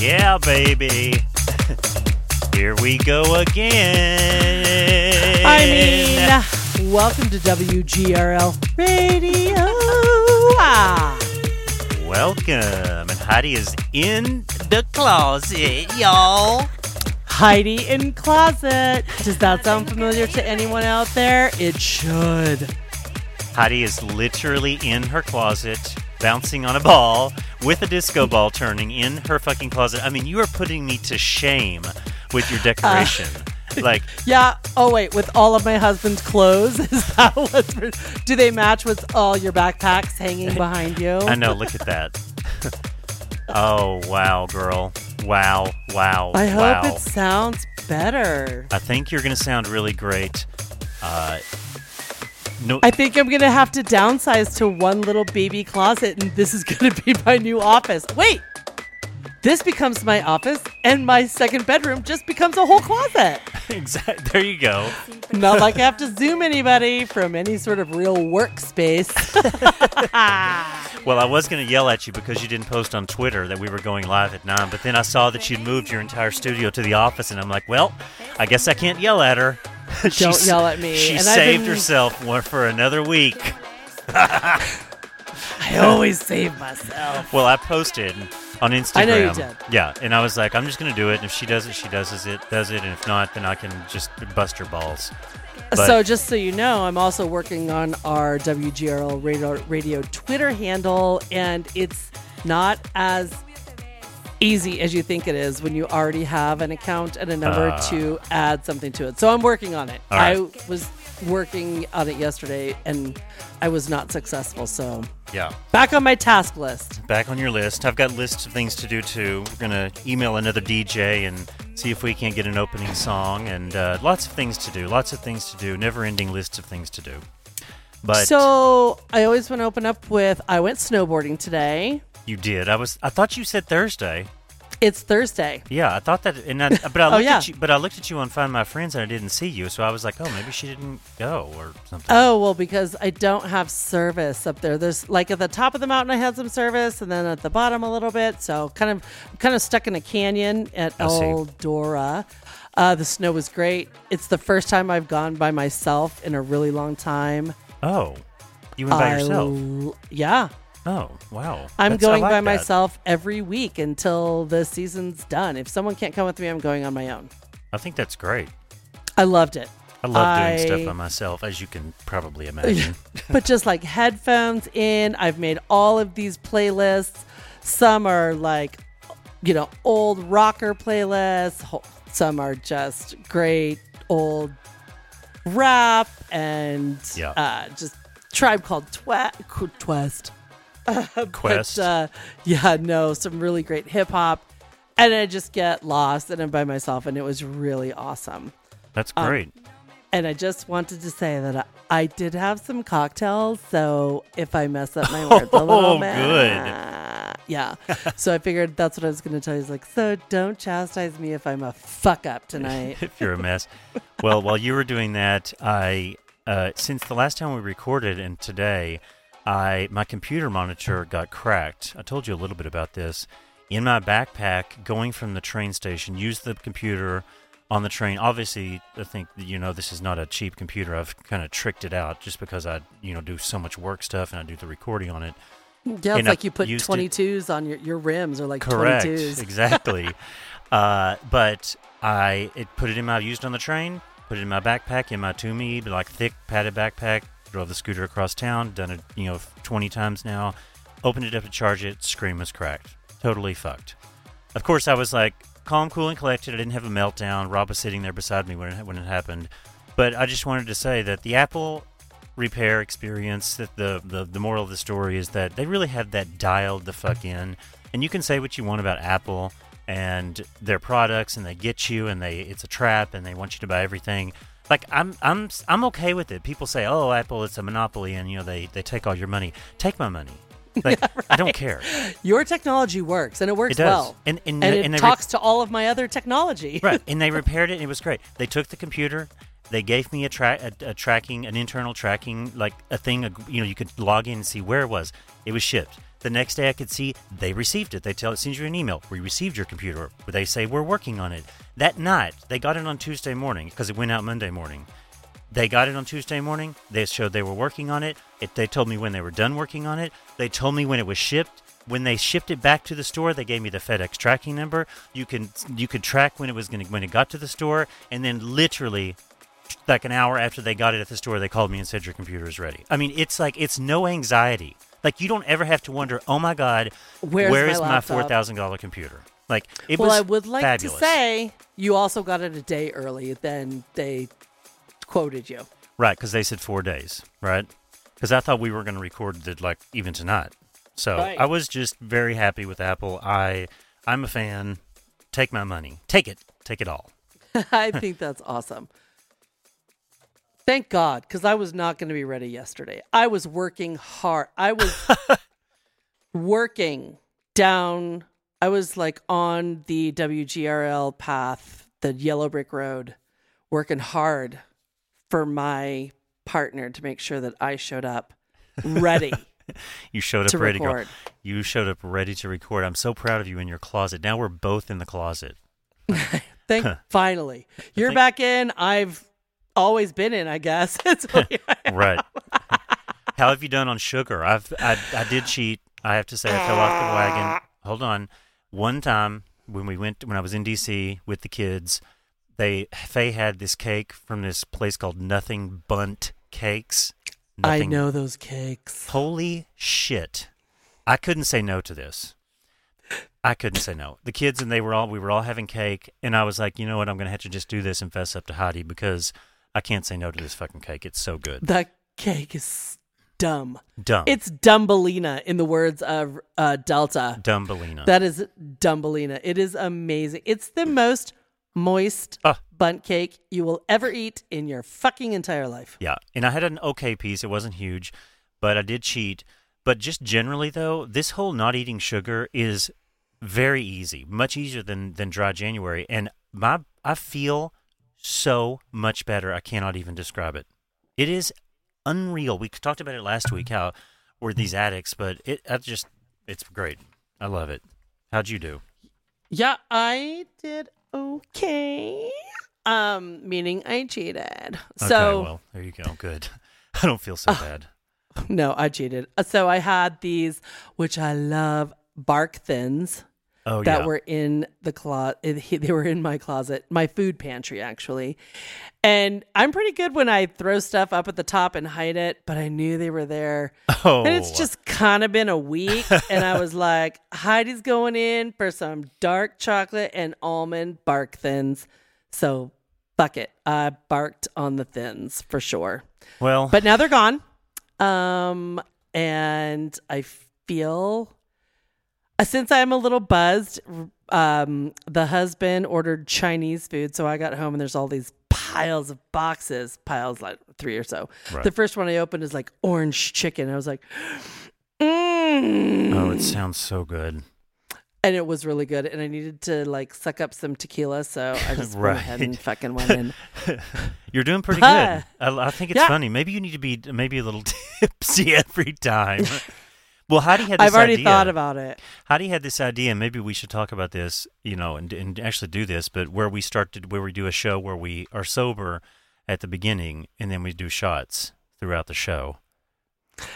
Yeah, baby. Here we go again. I mean, welcome to WGRL Radio. Ah. welcome. And Heidi is in the closet, y'all. Heidi in closet. Does that sound familiar to anyone out there? It should. Heidi is literally in her closet, bouncing on a ball with a disco ball turning in her fucking closet. I mean, you are putting me to shame with your decoration. like, Yeah. Oh wait, with all of my husband's clothes, is that what's? Do they match with all your backpacks hanging behind you? I know, look at that. oh, wow, girl. Wow, wow. I hope wow. it sounds better. I think you're going to sound really great. Uh, no, I think I'm gonna have to downsize to one little baby closet, and this is gonna be my new office. Wait, this becomes my office, and my second bedroom just becomes a whole closet. exactly. There you go. Not like I have to zoom anybody from any sort of real workspace. Well, I was going to yell at you because you didn't post on Twitter that we were going live at 9, but then I saw that you'd moved your entire studio to the office, and I'm like, well, I guess I can't yell at her. Don't yell at me. She And saved been- herself one for another week. I always save myself. Well, I posted on Instagram. I know you did. Yeah, and I was like, I'm just going to do it, and if she does it, she does it, does it, and if not, then I can just bust her balls. But- so just so you know, I'm also working on our WGRL radio, radio Twitter handle, and it's not as easy as you think it is when you already have an account and a number Ah. to add something to it. So I'm working on it. All I was working on it yesterday and I was not successful. So Yeah. back on my task list. Back on your list. I've got lists of things to do too. We're gonna email another DJ and see if we can't get an opening song, and uh, lots of things to do. Lots of things to do. Never-ending lists of things to do. But so I always want to open up with I went snowboarding today. you did. I was. I thought you said Thursday. It's Thursday. Yeah, I thought that. And I, but I Oh, looked yeah. at you. But I looked at you on Find My Friends, and I didn't see you. So I was like, oh, maybe she didn't go or something. Oh well, because I don't have service up there. There's like at the top of the mountain, I had some service, and then at the bottom a little bit. So kind of, kind of stuck in a canyon at. Eldora. Uh, the snow was great. It's the first time I've gone by myself in a really long time. Oh, you went by I yourself. yeah, Oh, wow. I'm That's- going like by that. myself every week until the season's done. If someone can't come with me, I'm going on my own. I think that's great. I loved it. I love doing stuff by myself, as you can probably imagine. but just like headphones in. I've made all of these playlists. Some are like, you know, old rocker playlists. Some are just great old rap and Yeah. uh, just tribe called Twa- Qu- Twest. Quest. But, uh, yeah, no, some really great hip hop. And I just get lost and I'm by myself, and it was really awesome. That's um, great. And I just wanted to say that I, I did have some cocktails, so if I mess up my words a little bit. Oh, bit, good. yeah. so I figured that's what I was going to tell you. It's like, so don't chastise me if I'm a fuck up tonight. if you're a mess. Well, while you were doing that, I uh, since the last time we recorded and today, I my computer monitor got cracked. I told you a little bit about this. In my backpack, going from the train station, used the computer on the train. Obviously, I think you know this is not a cheap computer. I've kind of tricked it out just because I you know do so much work stuff and I do the recording on it. yeah, it's And I like you put used it- 22s on your, your rims or like Correct. 22s. Exactly. uh, but I it put it in my used on the train, put it in my backpack, in my Tumi, like thick padded backpack. Drove the scooter across town, done it you know twenty times now. Opened it up to charge it, screen was cracked, totally fucked. Of course, I was like calm, cool, and collected. I didn't have a meltdown. Rob was sitting there beside me when it, when it happened. But I just wanted to say that the Apple repair experience, that the, the, the moral of the story is that they really have that dialed the fuck in. And you can say what you want about Apple and their products, and they get you, and they it's a trap, and they want you to buy everything. Like I'm I'm I'm okay with it. People say, "Oh, Apple, it's a monopoly," and you know they they take all your money. Take my money. Like I don't care. Your technology works and it works It does. well. And and, And it and re- talks to all of my other technology. right and they repaired it and it was great they took the computer they gave me a, tra- a, a tracking an internal tracking like a thing a, you know you could log in and see where it was it was shipped The next day, I could see they received it. They tell it sends you an email. We received your computer. They say we're working on it. That night, they got it on Tuesday morning because it went out Monday morning. They got it on Tuesday morning. They showed they were working on it. it. They told me when they were done working on it. They told me when it was shipped. When they shipped it back to the store, they gave me the FedEx tracking number. You can you could track when it was going when it got to the store, and then literally like an hour after they got it at the store, they called me and said your computer is ready. I mean, it's like it's no anxiety. Like you don't ever have to wonder, oh my god, Where's where my is my laptop?" four thousand dollar computer? Like it was. well, was. I would like fabulous. to say you also got it a day early than they quoted you. right because they said four days, right? Because I thought we were going to record it like even tonight. So Right. I was just very happy with Apple. I I'm a fan. Take my money. Take it. Take it all. I think that's awesome. Thank God, because I was not going to be ready yesterday. I was working hard. I was working down. I was like on the WGRL path, the yellow brick road, working hard for my partner to make sure that I showed up ready. You showed up To ready to record. go. You showed up ready to record. I'm so proud of you in your closet. Now we're both in the closet. Thank finally. You're think- back in. I've always been in, I guess. Right. How have you done on sugar? I've I, I did cheat. I have to say I fell off the wagon. Hold on. One time when we went when I was in DC with the kids, they Faye had this cake from this place called Nothing Bundt Cakes. I know those cakes. Holy shit. I couldn't say no to this. I couldn't say no. The kids and they were all we were all having cake and I was like, "You know what? I'm going to have to just do this and fess up to Heidi because I can't say no to this fucking cake. It's so good." The cake is dumb. Dumb. It's Dumbelina in the words of uh, Delta. Dumbelina. That is Dumbelina. It is amazing. It's the most moist Ah. bundt cake you will ever eat in your fucking entire life. Yeah, and I had an okay piece. It wasn't huge, but I did cheat. But just generally, though, this whole not eating sugar is very easy, much easier than than dry January, and my I feel so much better. I cannot even describe it. It is unreal. We talked about it last week. How we're these addicts, but it I just it's great. I love it. How'd you do? Yeah, I did okay. Um, meaning I cheated. So okay, well, there you go. Good. I don't feel so bad. no, I cheated. Uh, So I had these, which I love, bark thins. Oh that yeah. were in the closet. They were in my closet, my food pantry, actually. And I'm pretty good when I throw stuff up at the top and hide it, but I knew they were there. oh, And it's just kind of been a week. and I was like, Heidi's going in for some dark chocolate and almond bark thins. So fuck it. I barked on the thins for sure. well. But now they're gone. Um, and I feel since I'm a little buzzed, um, the husband ordered Chinese food, so I got home and there's all these piles of boxes, piles like three or so. Right. The first one I opened is like orange chicken. I was like, mm. oh, it sounds so good. and it was really good. And I needed to like suck up some tequila, so I just Right. went ahead and fucking went in. You're doing pretty good. I, I think it's Yeah. funny. Maybe you need to be maybe a little tipsy every time. Well, Heidi had this idea. I've already idea. thought about it. Heidi had this idea. Maybe we should talk about this, you know, and, and actually do this. But where we started, where we do a show where we are sober at the beginning, and then we do shots throughout the show. And-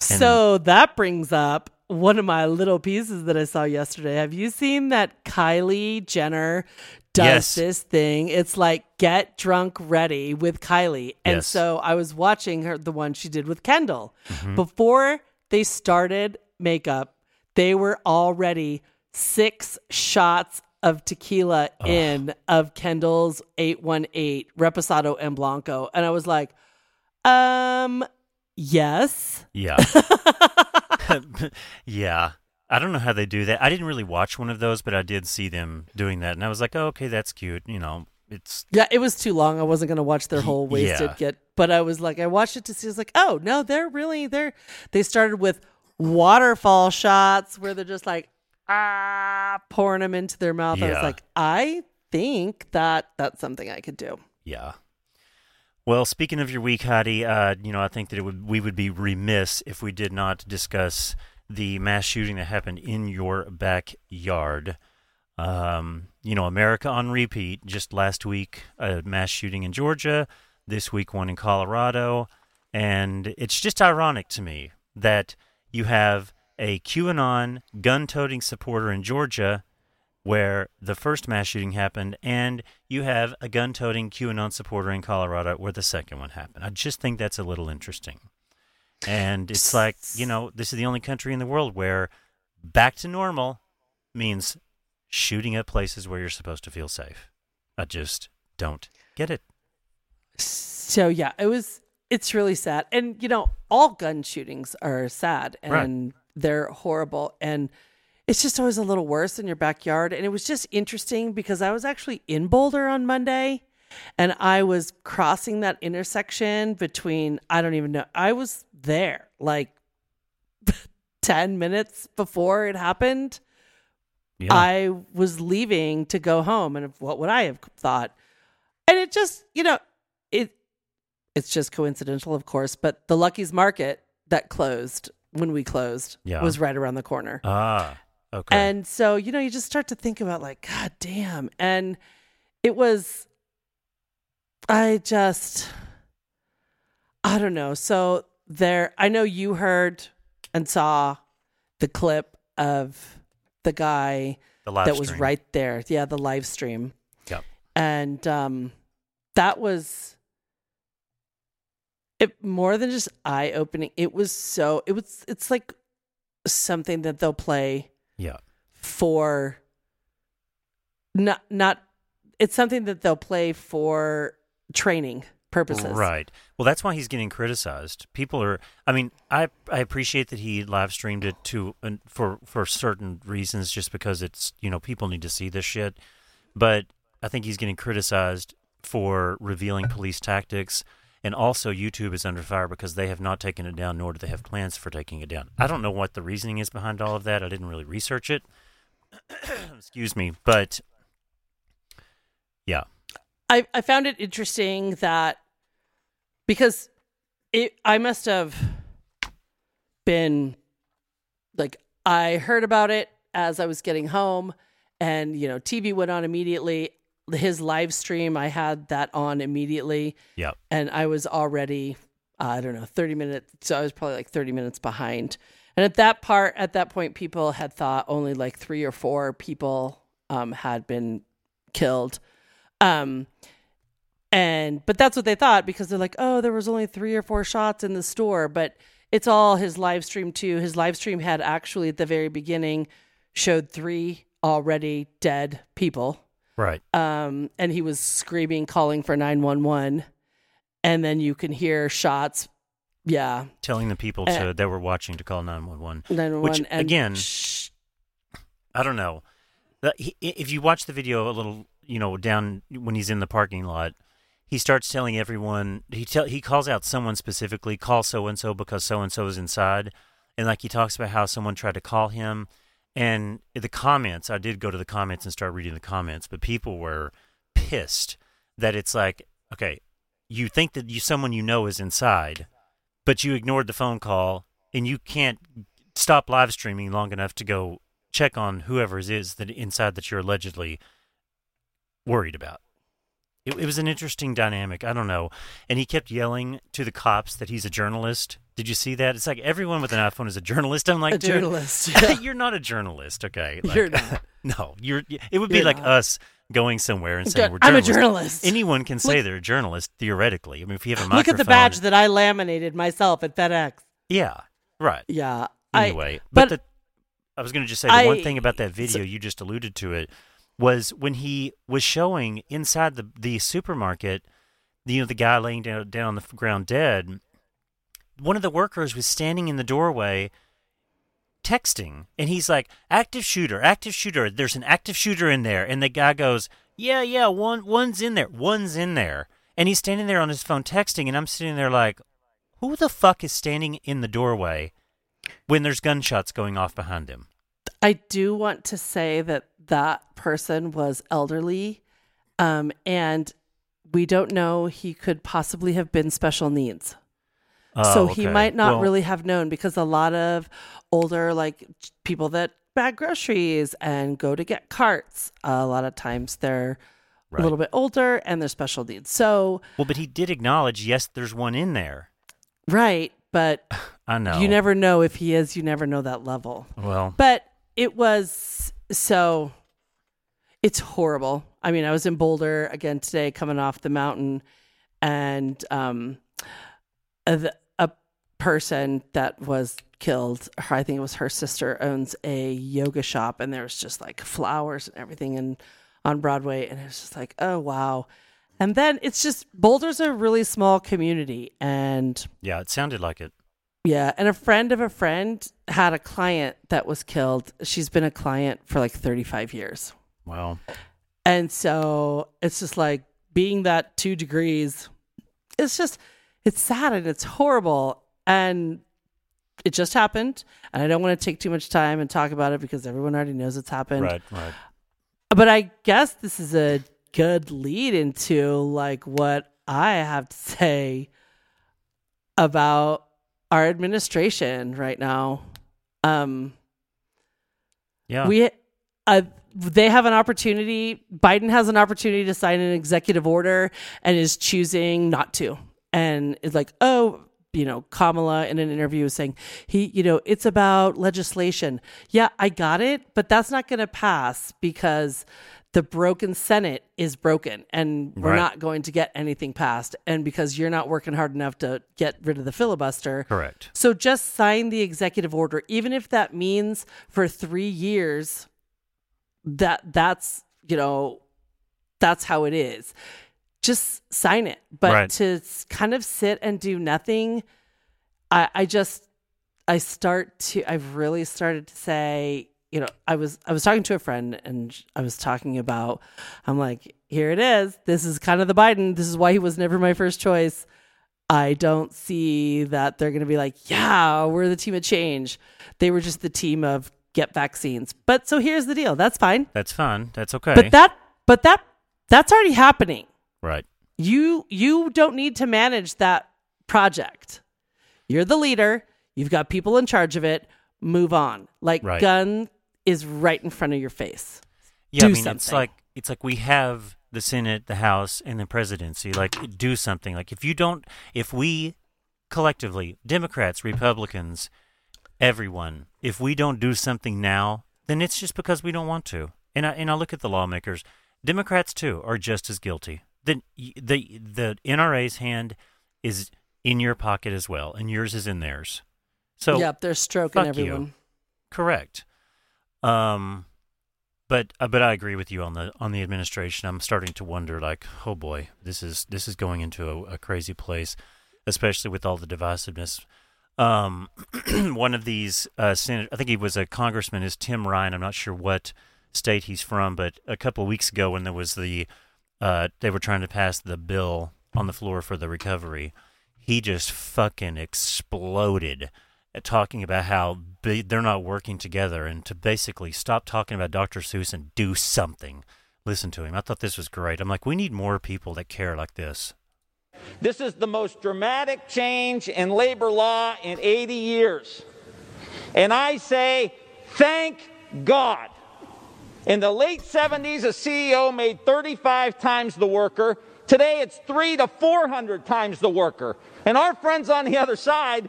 So that brings up one of my little pieces that I saw yesterday. Have you seen that Kylie Jenner does Yes. this thing? It's like get drunk ready with Kylie. And Yes. so I was watching her the one she did with Kendall. Mm-hmm. Before they started makeup, they were already six shots of tequila in of Kendall's 818 Reposado and Blanco. And I was like, um, yes. Yeah, yeah. I don't know how they do that. I didn't really watch one of those, but I did see them doing that, and I was like, "Oh, okay, that's cute." You know, it's Yeah, it was too long. I wasn't going to watch their whole wasted yeah. get, but I was like, I watched it to see. I was like, oh no, they're really they're. They started with waterfall shots where they're just like ah pouring them into their mouth. I was like, I think that that's something I could do. Yeah. Well, speaking of your week, Heidi, uh, you know, I think that it would we would be remiss if we did not discuss the mass shooting that happened in your backyard. Um, you know, America on repeat. Just last week, a mass shooting in Georgia. This week, one in Colorado. And it's just ironic to me that you have a QAnon gun toting supporter in Georgia where the first mass shooting happened, and you have a gun toting QAnon supporter in Colorado where the second one happened. I just think that's a little interesting. And it's like, you know, this is the only country in the world where back to normal means shooting at places where you're supposed to feel safe. I just don't get it. So yeah, it was it's really sad. And you know, all gun shootings are sad and Right. they're horrible and it's just always a little worse in your backyard and it was just interesting because I was actually in Boulder on Monday and I was crossing that intersection between I don't even know. I was there like 10 minutes before it happened. Yeah. I was leaving to go home, and what would I have thought? And it just, you know, it it's just coincidental, of course, but the Lucky's Market that closed when we closed Yeah. was right around the corner. ah, okay. And so, you know, you just start to think about like, God damn. And it was, I just, I don't know. So there, I know you heard and saw the clip of the guy the that was stream. right there. Yeah, the live stream. Yep. And um, that was it more than just eye opening. It was so it was it's like something that they'll play Yeah. for not not it's something that they'll play for training purposes. Right. Well, that's why he's getting criticized. People are. I mean, I I appreciate that he live streamed it to and for for certain reasons, just because it's you know people need to see this shit. But I think he's getting criticized for revealing police tactics, and also YouTube is under fire because they have not taken it down, nor do they have plans for taking it down. I don't know what the reasoning is behind all of that. I didn't really research it. Excuse me, but yeah, I, I found it interesting that because it I must have been like I heard about it as I was getting home and you know TV went on immediately. His live stream I had that on immediately. Yeah, and I was already uh, I don't know 30 minutes so I was probably like 30 minutes behind. And at that part at that point people had thought only like 3 or 4 people um had been killed. Um and but that's what they thought because they're like oh there was only 3 or 4 shots in the store but it's all his live stream too his live stream had actually at the very beginning showed 3 already dead people right. um, and he was screaming, calling for 911. And then you can hear shots. Yeah, telling the people Uh, to that were watching to call 911 911. Which, and again- sh- i don't know if you watch the video a little you know down when he's in the parking lot he starts telling everyone he tell he calls out someone specifically call so and so because so and so is inside and like he talks about how someone tried to call him and the comments i did go to the comments and start reading the comments but people were pissed that it's like okay you think that you someone you know is inside but you ignored the phone call and you can't stop live streaming long enough to go check on whoever is that inside that you're allegedly worried about. It, it was an interesting dynamic. I don't know. And he kept yelling to the cops that he's a journalist. Did you see that? It's like everyone with an iPhone is a journalist. I'm like, a dude, journalist. Yeah. you're not a journalist, okay? Like, You're not. no, you're. It would be You're like not. us going somewhere and saying we're I'm a journalist. Anyone can say Look- they're a journalist theoretically. I mean, if you have a microphone, Look at the badge that I laminated myself at FedEx. yeah, right. Yeah. I- anyway, but, but the, I was going to just say the one thing about that video you just alluded to it was when he was showing inside the the supermarket, you know, the guy laying down down on the ground dead. One of the workers was standing in the doorway texting. And he's like active shooter active shooter. There's an active shooter in there. And the guy goes yeah yeah one one's in there one's in there. And he's standing there on his phone texting and i'm sitting there like who the fuck is standing in the doorway when there's gunshots going off behind him? I do want to say that that person was elderly, um, and we don't know he could possibly have been special needs. so Oh, he might not Well, really have known because a lot of older like people that bag groceries and go to get carts a lot of times they're Right. a little bit older and they're special needs so Well, but he did acknowledge, yes, there's one in there. right but I know. you never know if he is you never know that level Well, but it was so it's horrible i mean i was in boulder again today coming off the mountain and um a, a person that was killed her, i think it was her sister owns a yoga shop and there was just like flowers and everything and on broadway and it was just like oh wow and then it's just boulder's a really small community and yeah, it sounded like it. Yeah, and a friend of a friend had a client that was killed. She's been a client for like 35 years. Wow. And so it's just like being that 2 degrees it's just it's sad and it's horrible and it just happened and I don't want to take too much time and talk about it because everyone already knows it's happened. right, right. But I guess this is a good lead into like what I have to say about our administration right now. Um Yeah. we uh, they have an opportunity Biden has an opportunity to sign an executive order and is choosing not to. And is like, "Oh, you know, Kamala in an interview was saying, he, you know, it's about legislation. Yeah, I got it, but that's not going to pass because the broken Senate is broken and we're Right. not going to get anything passed. And because you're not working hard enough to get rid of the filibuster. Correct. So just sign the executive order, even if that means for three years that that's, you know, that's how it is just sign it. But Right. to kind of sit and do nothing, I, I just I start to I've really started to say, you know, I was I was talking to a friend and I was talking about I'm like, here it is. This is kind of the Biden. This is why he was never my first choice. I don't see that they're going to be like, yeah, we're the team of change. They were just the team of get vaccines. But so here's the deal. That's fine. That's fine. That's okay. But that but that that's already happening right. you you don't need to manage that project you're the leader you've got people in charge of it move on like Right. gun is right in front of your face Yeah, do I mean, it's like it's like we have the Senate, the House, and the presidency. Like, do something. Like, if you don't, if we collectively, Democrats, Republicans, everyone, if we don't do something now, then it's just because we don't want to. And I and I look at the lawmakers. Democrats too are just as guilty. The the the NRA's hand is in your pocket as well, and yours is in theirs. So yep they're stroking fuck you. everyone Correct. Um, but uh, but I agree with you on the on the administration. I'm starting to wonder, like, oh boy, this is this is going into a, a crazy place, especially with all the divisiveness. Um, one of these uh, I think he was a congressman, is Tim Ryan. I'm not sure what state he's from, but a couple of weeks ago, when there was the uh, they were trying to pass the bill on the floor for the recovery, he just fucking exploded talking about how they're not working together and to basically stop talking about Dr. Seuss and do something. Listen to him. I thought this was great. I'm like, we need more people that care like this. This is the most dramatic change in labor law in 80 years. And I say, thank God. In the late 70s, a CEO made 35 times the worker. Today, it's three to 400 times the worker. And our friends on the other side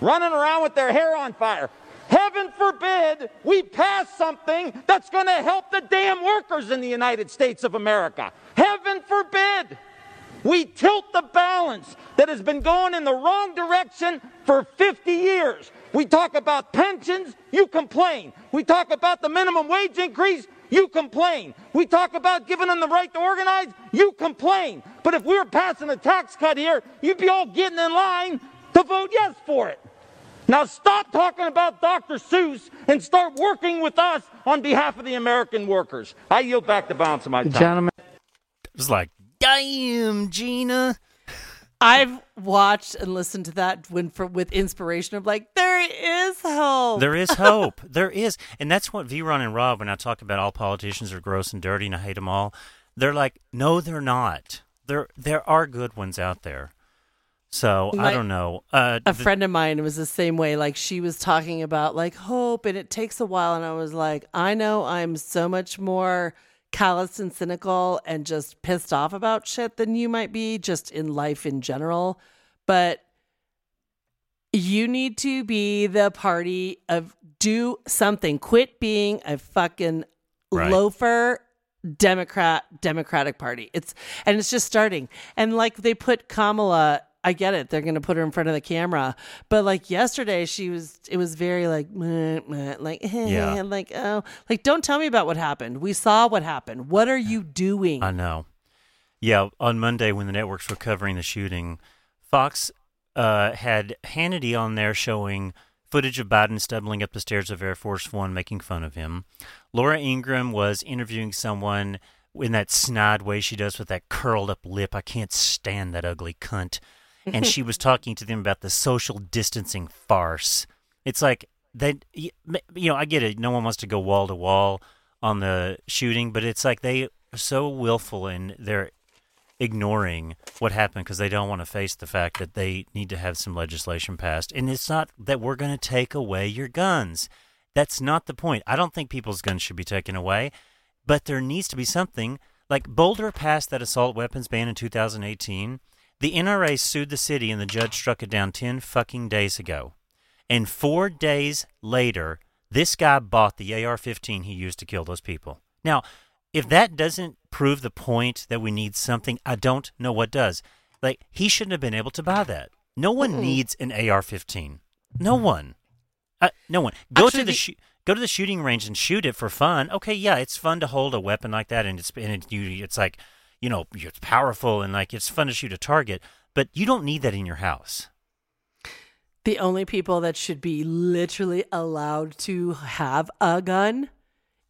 running around with their hair on fire. Heaven forbid we pass something that's going to help the damn workers in the United States of America. Heaven forbid. We tilt the balance that has been going in the wrong direction for 50 years. We talk about pensions, you complain. We talk about the minimum wage increase, you complain. We talk about giving them the right to organize, you complain. But if we were passing a tax cut here, you'd be all getting in line to vote yes for it. Now stop talking about Dr. Seuss and start working with us on behalf of the American workers. I yield back the balance of my time. Gentlemen, It was like, damn, Gina. i've watched and listened to that when for with inspiration of like there is hope There is hope. there is. And that's what V-Ron and Rob, when I talk about all politicians are gross and dirty and I hate them all, they're like, no, they're not. There, there are good ones out there. So I don't know. Uh, a the- friend of mine was the same way like she was talking about like hope and it takes a while and i was like i know i'm so much more callous and cynical and just pissed off about shit than you might be just in life in general but you need to be the party of do something quit being a fucking Right. loafer democrat democratic party it's and it's just starting and like they put kamala i get it they're gonna put her in front of the camera but like yesterday she was it was very like meh, meh, like Yeah. like oh like don't tell me about what happened we saw what happened what are you doing I know. Yeah, on Monday when the networks were covering the shooting, Fox uh, had Hannity on there showing footage of Biden stumbling up the stairs of Air Force One, making fun of him. Laura Ingraham was interviewing someone in that snide way she does with that curled up lip. I can't stand that ugly cunt. And she was talking to them about the social distancing farce. It's like they, you know, I get it. No one wants to go wall to wall on the shooting, but it's like they are so willful in their ignoring what happened because they don't want to face the fact that they need to have some legislation passed. And it's not that we're going to take away your guns. That's not the point. I don't think people's guns should be taken away, but there needs to be something. Like Boulder passed that assault weapons ban in 2018. The NRA sued the city and the judge struck it down 10 fucking days ago. And four days later, this guy bought the AR 15 he used to kill those people. Now, if that doesn't prove the point that we need something, I don't know what does. Like, he shouldn't have been able to buy that. No one needs an AR 15. No one. Uh, no one. Go Actually, to the, shoo- go to the shooting range and shoot it for fun. Okay, yeah, it's fun to hold a weapon like that, and it's and it, you, it's like, you know, it's powerful and like it's fun to shoot a target. But you don't need that in your house. the only people that should be literally allowed to have a gun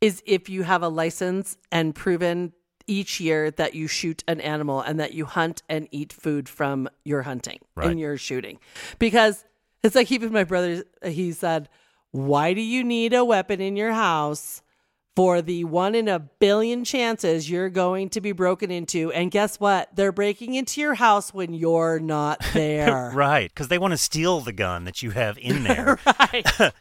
is if you have a license and proven each year that you shoot an animal and that you hunt and eat food from your hunting Right. and your shooting. Because it's like even my brother, he said, Why do you need a weapon in your house for the one in a billion chances you're going to be broken into? And guess what? They're breaking into your house when you're not there. Right, because they want to steal the gun that you have in there. right.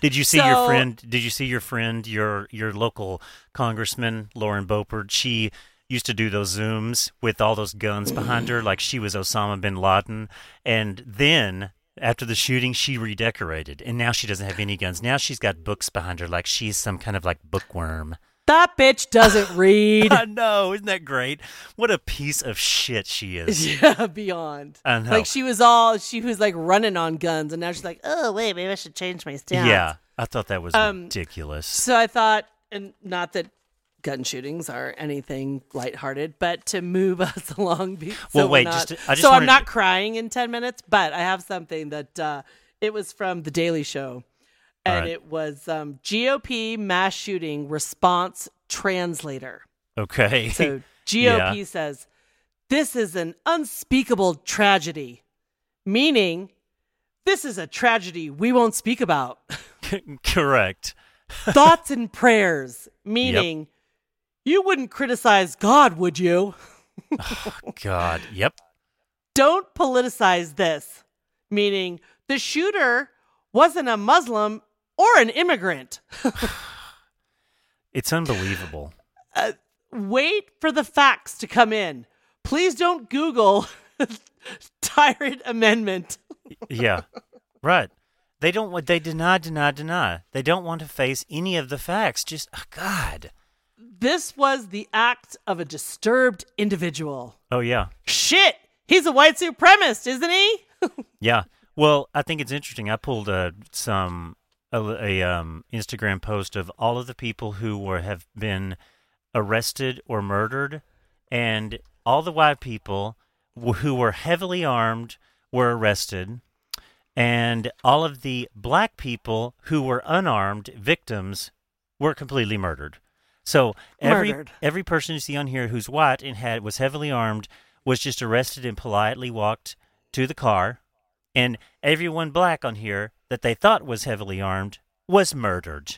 Did you see your friend? Did you see your friend, your your local congressman, Lauren Boebert? She used to do those zooms with all those guns behind her, like she was Osama bin Laden. And then after the shooting, she redecorated, and now she doesn't have any guns. Now she's got books behind her, like she's some kind of like bookworm. That bitch doesn't read. I know, isn't that great? What a piece of shit she is. yeah, beyond. I know. Like she was all she was like running on guns, and now she's like, oh wait, maybe I should change my stance. Yeah, I thought that was Um, ridiculous. So I thought, and not that gun shootings are anything lighthearted, but to move us along. Be, so Well, we're wait, not- just I just so I'm not to- crying in ten minutes, but I have something that uh, it was from the Daily Show, and right. it was um, GOP mass shooting response translator. Okay. So GOP says this is an unspeakable tragedy, meaning this is a tragedy we won't speak about. Correct. Thoughts and prayers, meaning you wouldn't criticize God, would you? Oh, God. Yep. Don't politicize this, meaning the shooter wasn't a Muslim or an immigrant. It's unbelievable. Uh, wait for the facts to come in. Please don't Google tyrant amendment. yeah. Right. They don't want they deny, deny, deny. They don't want to face any of the facts. Just oh, God. This was the act of a disturbed individual. Oh yeah. Shit, he's a white supremacist, isn't he? Yeah. Well, I think it's interesting. I pulled uh, some a, a um, Instagram post of all of the people who were have been arrested or murdered, and all the white people wh- who were heavily armed were arrested, and all of the black people who were unarmed victims were completely murdered. So every Murdered. every person you see on here who's white and had was heavily armed was just arrested and politely walked to the car, and everyone black on here that they thought was heavily armed was murdered.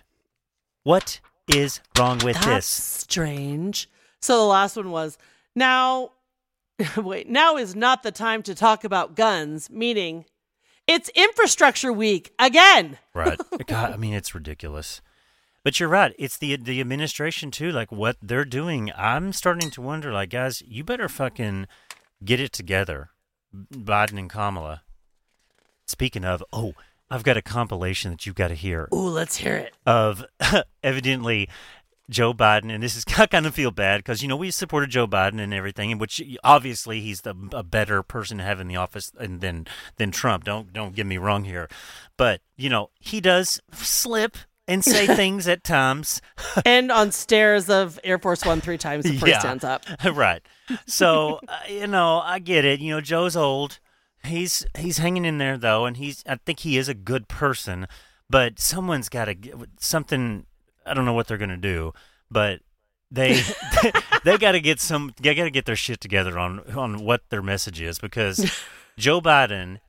What is wrong with That's this? strange. So the last one was now wait, now is not the time to talk about guns, meaning it's infrastructure week again. Right. God, I mean, it's ridiculous. But you're right. It's the the administration too. Like what they're doing. I'm starting to wonder. Like, guys, you better fucking get it together, Biden and Kamala. Speaking of, oh, I've got a compilation that you've got to hear Ooh, let's hear it. of evidently Joe Biden, and this is I kind of feel bad because you know we supported Joe Biden and everything, which obviously he's the a better person to have in the office and than than Trump. Don't don't get me wrong here, but you know he does slip and say things at times. and on stairs of Air Force One three times before he Yeah. stands up. right. So uh, you know, I get it. You know, Joe's old. He's he's hanging in there though, and he's I think he is a good person. But someone's got to get something. I don't know what they're gonna do, but they they got to get some. They got to get their shit together on on what their message is because Joe Biden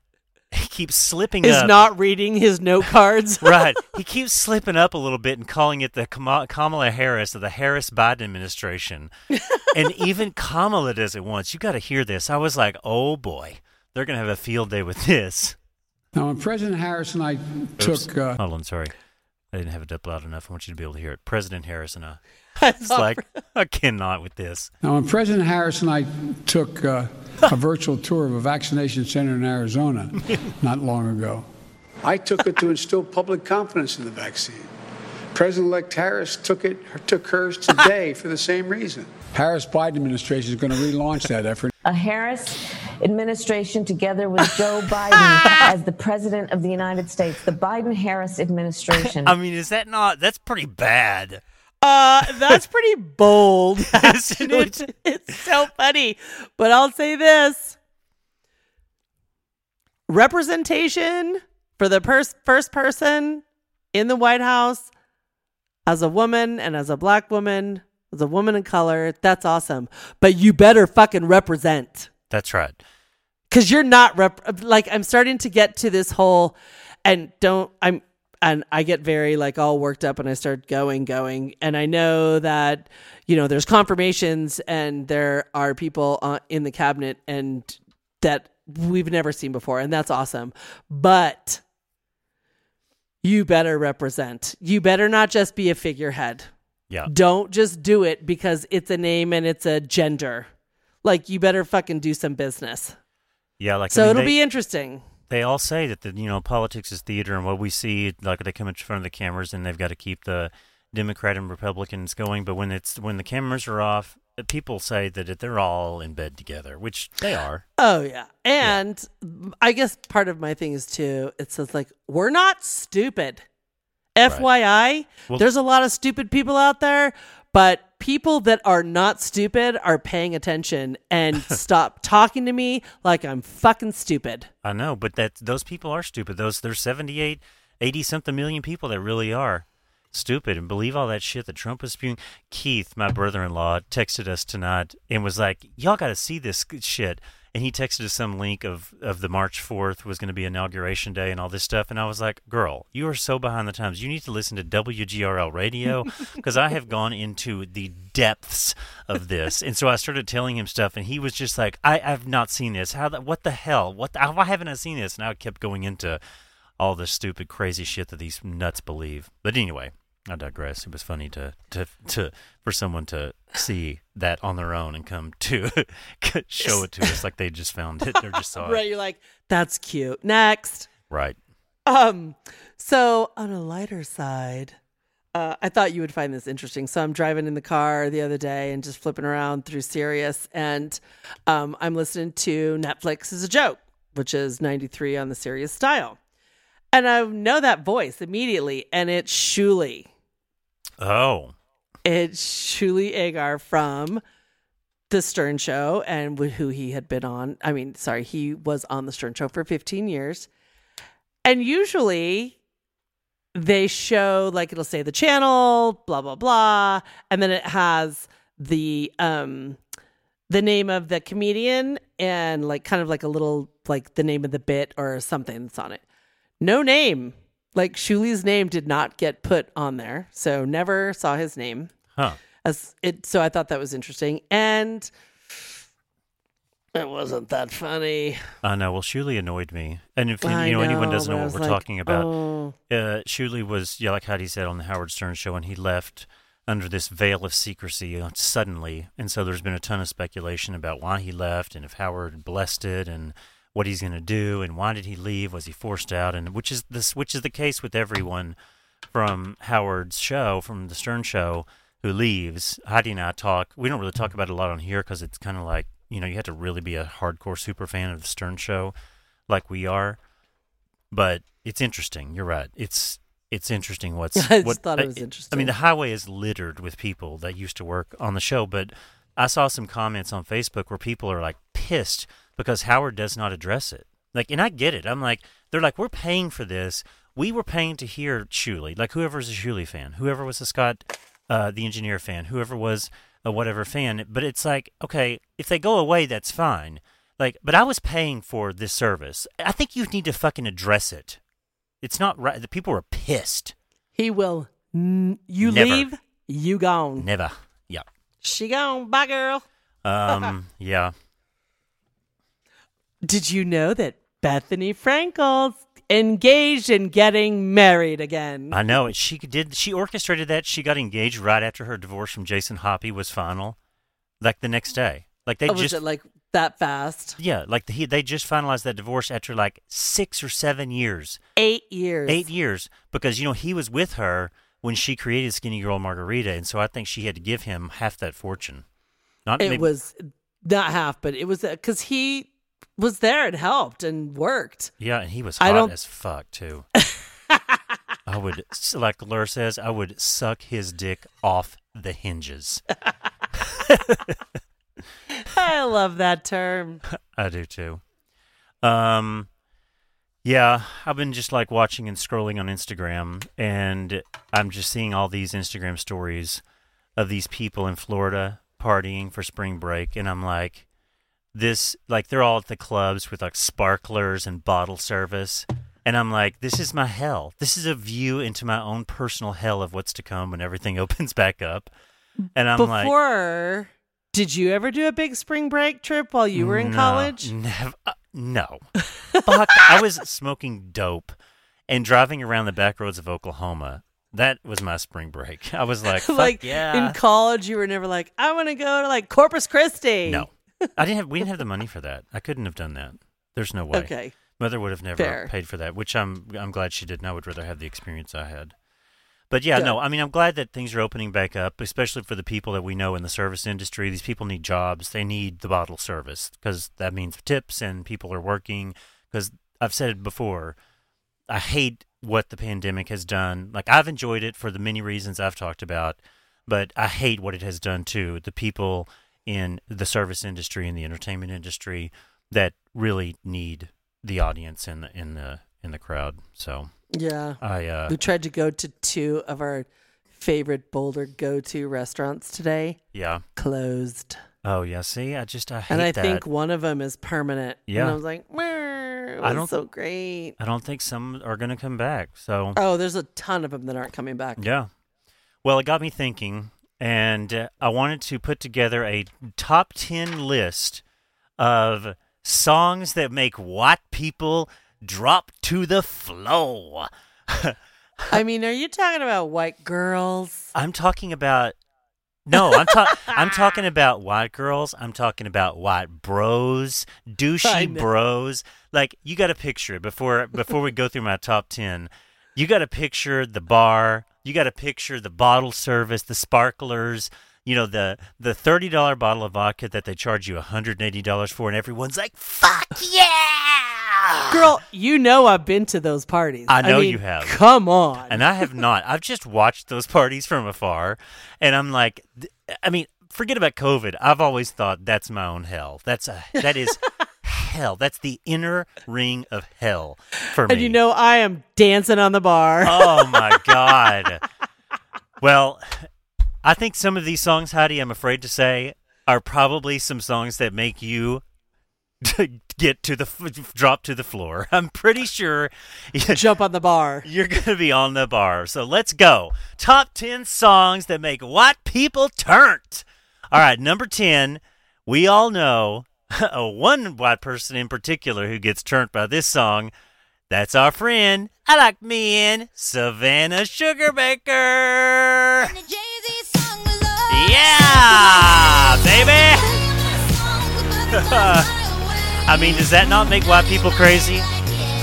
keeps slipping Is up. not reading his note cards. right. He keeps slipping up a little bit and calling it the Kamala Harris of the Harris Biden administration. and even Kamala does it once. You got to hear this. I was like, oh boy, they're going to have a field day with this. Now, when President Harris and I Oops. took, uh, Hold on, sorry. I didn't have it up loud enough. I want you to be able to hear it. President Harris and I. I It's like, I cannot with this. now when President Harris and I took uh, a virtual tour of a vaccination center in Arizona not long ago, I took it to instill public confidence in the vaccine. President-elect Harris took it took hers today for the same reason. Harris-Biden administration is going to relaunch that effort. a Harris administration together with Joe Biden as the president of the United States, the Biden Harris administration. I mean, is that not, that's pretty bad. Uh, that's pretty bold, Isn't it? It's so funny. But I'll say this representation for the pers- first person in the White House as a woman and as a black woman, as a woman of color, that's awesome. But you better fucking represent. That's right. because you're not rep- like I'm starting to get to this whole and don't I'm and I get very like all worked up and I start going going and I know that you know there's confirmations and there are people uh, in the cabinet and that we've never seen before and that's awesome but you better represent you better not just be a figurehead Yeah. don't just do it because it's a name and it's a gender like you better fucking do some business Yeah. Like, I so mean, it'll they- be interesting. They all say that the you know politics is theater and what we see like they come in front of the cameras and they've got to keep the democrat and republicans going but when it's when the cameras are off people say that they're all in bed together which they are Oh yeah. And I guess part of my thing is too, it says like, we're not stupid. FYI, Well- there's a lot of stupid people out there, but people that are not stupid are paying attention and stop talking to me like I'm fucking stupid. i know but that those people are stupid. Those there's 78 80 something million people that really are stupid and believe all that shit that trump was spewing. Keith my brother-in-law texted us tonight and was like y'all got to see this shit and he texted us some link of, of the March 4th was going to be inauguration day and all this stuff. And I was like, girl, you are so behind the times. You need to listen to WGRL radio because I have gone into the depths of this. And so I started telling him stuff and he was just like, I, I've not seen this. How the, what the hell? What the, why haven't I seen this? And I kept going into all this stupid, crazy shit that these nuts believe. But anyway, I digress. It was funny to, to, to for someone to see that on their own and come to show it to us like they just found it. They're just saw Right. it. You're like, that's cute. Next. Right. Um, so on a lighter side, uh, I thought you would find this interesting. So I'm driving in the car the other day and just flipping around through Sirius, and um, I'm listening to Netflix is a joke, which is 93 on the Sirius style, and I know that voice immediately, and it's Shuli. Oh. It's Shuli Egar from the Stern Show and who he had been on. I mean, sorry, he was on the Stern Show for 15 years. And usually they show like it'll say the channel, blah blah blah, and then it has the um the name of the comedian and like kind of like a little like the name of the bit or something that's on it. No name. Like Shuli's name did not get put on there. So never saw his name Huh. as it so i thought that was interesting and It wasn't that funny. I know. Well, Shuli annoyed me, and if you, you know, anyone doesn't know what we're like, talking about, oh. uh, Shuli was yeah, like Heidi said on the Howard Stern show, and he left under this veil of secrecy uh, suddenly, and so there's been a ton of speculation about why he left and if Howard blessed it and what he's going to do and why did he leave? Was he forced out? And which is this, which is the case with everyone from Howard's show, from the Stern show, who leaves. Heidi and I talk. We don't really talk about it a lot on here because it's kind of like you know you have to really be a hardcore super fan of the Stern show, like we are. But it's interesting. You're right. It's it's interesting what's I just what thought it I- was I mean, the highway is littered with people that used to work on the show, but I saw some comments on Facebook where people are like pissed because Howard does not address it. Like, and I get it. I'm like, they're like, we're paying for this. We were paying to hear Shuli, like whoever's a Shuli fan, whoever was a Scott, uh, the engineer fan, whoever was a whatever fan. But it's like, okay, if they go away, that's fine. Like, but I was paying for this service. I think you need to fucking address it. It's not right. The people are pissed. He will. N- you Never. leave, you gone. Never. Yeah. She gone. Bye, girl. Um. yeah. Did you know that Bethenny Frankel's engaged and getting married again? I know. She did. She orchestrated that. She got engaged right after her divorce from Jason Hoppy was final, like the next day. Like they oh, was just. it like that fast? yeah, like the, he, they just finalized that divorce after like six or seven years, Eight years. eight years, because you know he was with her when she created Skinnygirl Margarita, and so I think she had to give him half that fortune. Not It maybe- was not half, but it was uh, because he was there and helped and worked. Yeah, and he was I hot don't- as fuck too. I would, like Lure says, I would suck his dick off the hinges. I love that term. I do too. Um, yeah, I've been just like watching and scrolling on Instagram, and I'm just seeing all these Instagram stories of these people in Florida partying for spring break, and I'm like, this, like, they're all at the clubs with like sparklers and bottle service. And I'm like, this is my hell. This is a view into my own personal hell of what's to come when everything opens back up. And I'm like, Before, did you ever do a big spring break trip while you were in No, college? Never. Uh, no. Fuck. I was smoking dope and driving around the back roads of Oklahoma. That was my spring break. I was like, fuck like yeah. in college, you were never like, I want to go to like Corpus Christi. no, I didn't have. We didn't have the money for that. I couldn't have done that. There's no way. Okay. Mother would have never Fair. paid for that, which I'm I'm glad she didn't. I would rather have the experience I had. But yeah, Good. no, I mean I'm glad that things are opening back up, especially for the people that we know in the service industry. These people need jobs. They need the bottle service because that means tips and people are working. Because I've said it before, I hate what the pandemic has done. Like I've enjoyed it for the many reasons I've talked about, but I hate what it has done to the people in the service industry and the entertainment industry that really need the audience in the in the in the crowd. So Yeah. I uh We tried to go to two of our favorite Boulder go to restaurants today. yeah. Closed. Oh yeah, see, I just I hate that. And I that. think one of them is permanent. Yeah. And I was like, "Meh, it was I don't- so great. I don't think some are going to come back. So Oh, there's a ton of them that aren't coming back. yeah. Well, it got me thinking and uh, I wanted to put together a top 10 list of songs that make white people drop to the floor. I mean, are you talking about white girls? I'm talking about no, I'm ta- I'm talking about white girls. I'm talking about white bros, douchey bros. Like you got to picture it before before we go through my top ten. You got to picture the bar. You got to picture the bottle service, the sparklers. You know the the thirty dollar bottle of vodka that they charge you hundred and eighty dollars for, and everyone's like, "Fuck yeah!" Girl, you know I've been to those parties. I know mean, you have. Come on. and I have not. I've just watched those parties from afar, and I'm like, th- I mean, forget about COVID. I've always thought that's my own hell. That's a that is hell. That's the inner ring of hell for me. and you know I am dancing on the bar. oh my god. Well, I think some of these songs, Heidi, I'm afraid to say, are probably some songs that make you get to the f- drop to the floor. I'm pretty sure Jump on the bar. you're going to be on the bar. So let's go. Top 10 songs that make white people turnt. All right, number 10. We all know one white person in particular who gets turned by this song. That's our friend. I like me in Savannah Sugarbaker. Yeah, baby. I mean, does that not make white people crazy?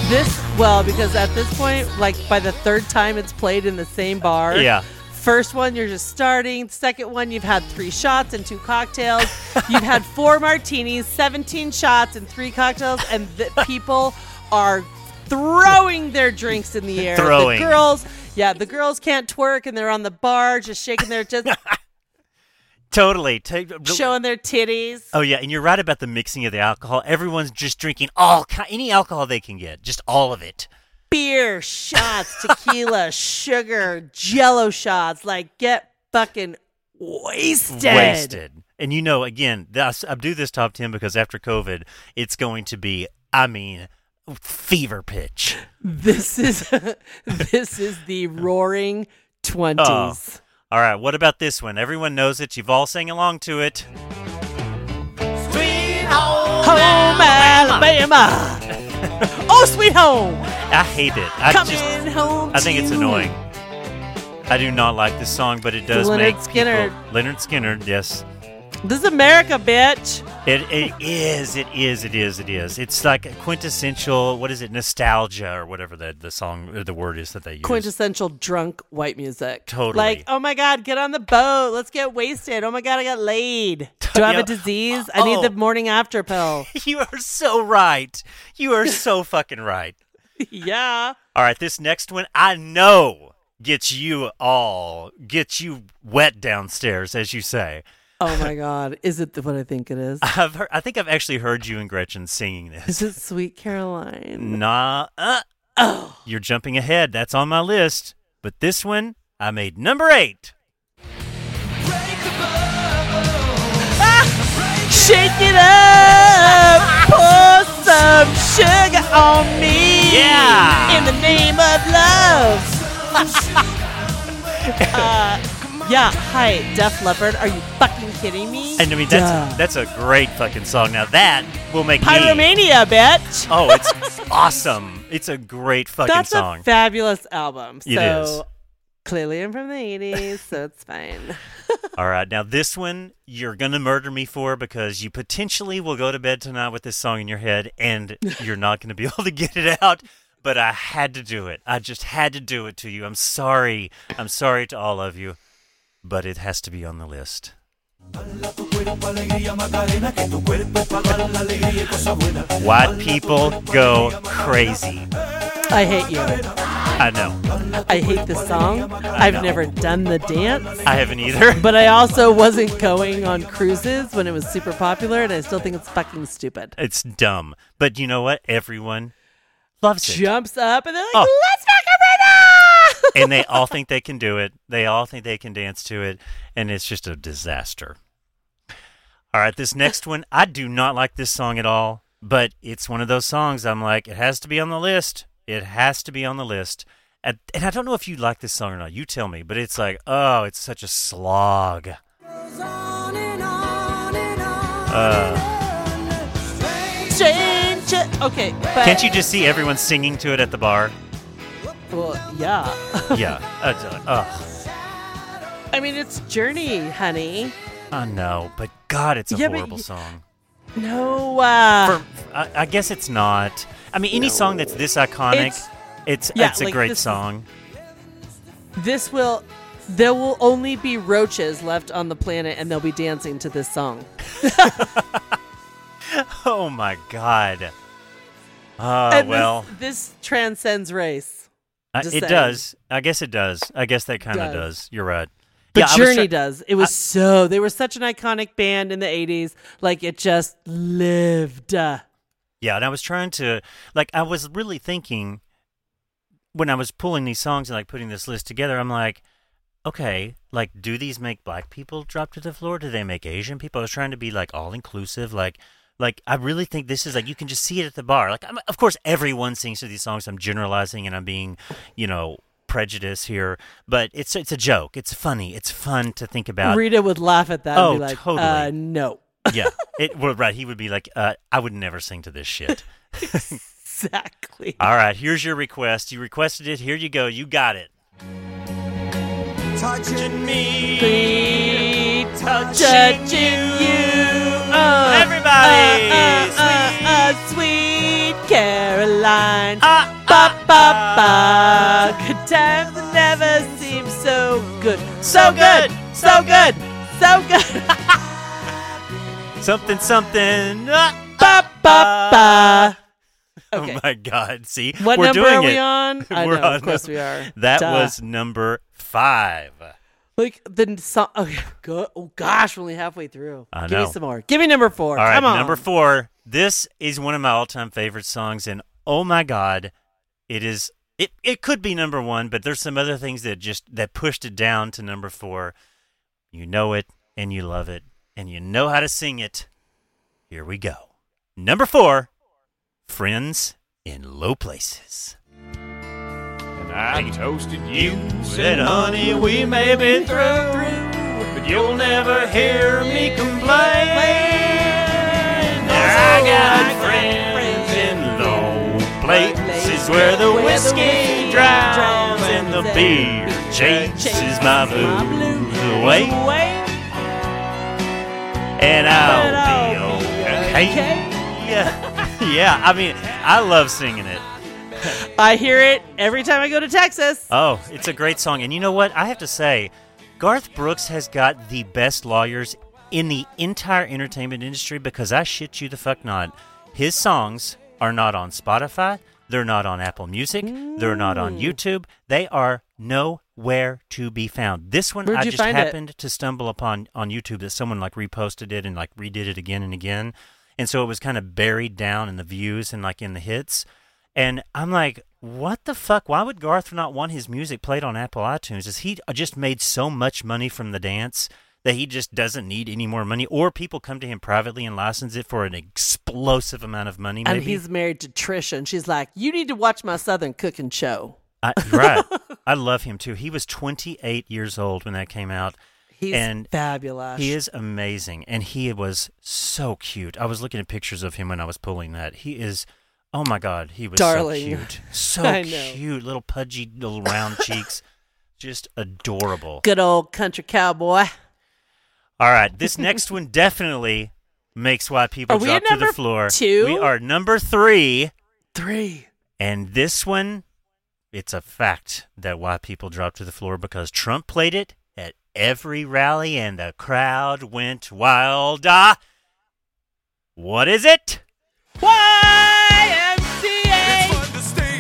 This well because at this point, like by the third time it's played in the same bar. Yeah. First one, you're just starting. Second one, you've had three shots and two cocktails. you've had four martinis, 17 shots, and three cocktails, and the people are throwing their drinks in the air. Throwing. The girls, yeah, the girls can't twerk, and they're on the bar just shaking their, just Totally. Take, showing their titties. Oh yeah, and you're right about the mixing of the alcohol. Everyone's just drinking all ki- any alcohol they can get, just all of it. Beer shots, tequila, sugar, jello shots. Like, get fucking wasted. Wasted. And you know, again, this, I do this top ten because after COVID, it's going to be, I mean, fever pitch. This is this is the roaring twenties. Oh. All right, what about this one? Everyone knows it. You've all sang along to it. Sweet Home Alabama. oh, sweet home. I hate it. I Coming just, home. I think it's annoying. I do not like this song, but it does Lynyrd make Skynyrd. people- Lynyrd Skynyrd, yes. This is America, bitch. It it is, it is, it is, it is. It's like a quintessential. What is it? Nostalgia or whatever the the song or the word is that they use. Quintessential drunk white music. Totally. Like, oh my God, get on the boat. Let's get wasted. Oh my God, I got laid. Do I have a disease? I need Oh. the morning after pill. you are so right. You are so fucking right. yeah. All right, this next one I know gets you all gets you wet downstairs, as you say. Oh my God. Is it the, what I think it is? I've heard, I think I've actually heard you and Gretchen singing this. Is it Sweet Caroline? Nah, uh, Oh. you're jumping ahead. That's on my list. But this one I made number eight. Shake it up, pour some sugar on me. Yeah. In the name of love. uh, yeah, hi, Def Leppard. Are you fucking kidding me? And I mean Duh. that's that's a great fucking song. Now that will make me. Pyromania, bitch. Oh, it's awesome! It's a great fucking That's song. a fabulous album. So It is. clearly I'm from the 80s, so it's fine. All right, now this one you're gonna murder me for because you potentially will go to bed tonight with this song in your head, and you're not gonna be able to get it out. But I had to do it. I just had to do it to you. I'm sorry. I'm sorry to all of you, but it has to be on the list. White people go crazy. I hate you. I know. I hate this song. I've never done the dance. I haven't either. But I also wasn't going on cruises when it was super popular, and I still think it's fucking stupid. It's dumb. But you know what? Everyone loves it. Jumps up and they're like, Oh. let's rock it right now! And they all think they can do it. They all think they can dance to it, and it's just a disaster. All right, this next one, I do not like this song at all, but it's one of those songs I'm like, it has to be on the list. It has to be on the list. And, and I don't know if you like this song or not. You tell me, but it's like, oh, it's such a slog. Uh, Okay, but can't you just see everyone singing to it at the bar? Well, yeah. Yeah. Uh, uh, I mean, it's Journey, honey. I know, but God, it's a Yeah, horrible y- song. No. Uh, For, I, I guess it's not. I mean, any song that's this iconic, It's- it's it's, a like, great this song. this will. There will only be roaches left on the planet, and they'll be dancing to this song. Oh my God. Oh well, this, this transcends race. I- just it saying. does. I guess it does. I guess that kind of Does. does. You're right. The yeah, Journey try- does. It was so. They were such an iconic band in the '80s. Like it just lived. Uh, Yeah, and I was trying to like I was really thinking when I was pulling these songs and like putting this list together, I'm like, okay, like do these make black people drop to the floor? Do they make Asian people? I was trying to be like all inclusive, like like I really think this is like you can just see it at the bar. Like I'm, of course everyone sings to these songs. I'm generalizing and I'm being, you know, prejudiced here, but it's it's a joke. It's funny. It's fun to think about. Rita would laugh at that Oh, and be like, totally. uh, "No." Yeah, it well, right. He would be like, uh, I would never sing to this shit. Exactly. All right, here's your request. You requested it. Here you go. You got it. touching me. Sweet touching you. Oh, Everybody, uh, uh, uh, sweet Caroline. Ah, Ba ba ba. Good times never seem so good. So good. So good. So good. Something, something. Ba ba ba. Okay. Oh my God! See, What we're number doing are we it. on? I We're know, on of course we are. That Duh. was number five. Like the song. Okay, oh, go, oh gosh, we're only halfway through. I Give me some more. Give me number four. All right, Come on. number four. This is one of my all-time favorite songs, and oh my God, it is. It it could be number one, but there's some other things that just that pushed it down to number four. You know it, and you love it, and you know how to sing it. Here we go. Number four, "Friends in Low Places." I toasted you, Said, honey, we may be through, but you'll never hear me complain. I got friends in low places where the whiskey drowns and the beer chases my blues away. And I'll be okay. Yeah, yeah. I mean, I love singing it. I hear it every time I go to Texas. Oh, it's a great song. And you know what? I have to say, Garth Brooks has got the best lawyers in the entire entertainment industry because I shit you the fuck not. His songs are not on Spotify. They're not on Apple Music. They're not on. YouTube. They are nowhere to be found. This one Where'd I just find it? happened to stumble upon on YouTube that someone like reposted it and like redid it again and again. And so it was kind of buried down in the views and like in the hits. And I'm like, what the fuck? Why would Garth not want his music played on Apple iTunes? Is he uh, just made so much money from the dance that he just doesn't need any more money? Or people come to him privately and license it for an explosive amount of money? Maybe? And he's married to Trisha, and she's like, "You need to watch my Southern cooking show." I, right. I love him too. He was 28 years old when that came out. He's And fabulous. He is amazing, and he was so cute. I was looking at pictures of him when I was pulling that. He is, oh my god, he was Darling. so cute, so cute, little pudgy, little round cheeks, just adorable. good old country cowboy. All right, this next one definitely makes why people Are drop to the floor. two? We are number three, Three. and this one, it's a fact that why people drop to the floor because Trump played it at every rally, and the crowd went wild. Ah, what is it? YMCA.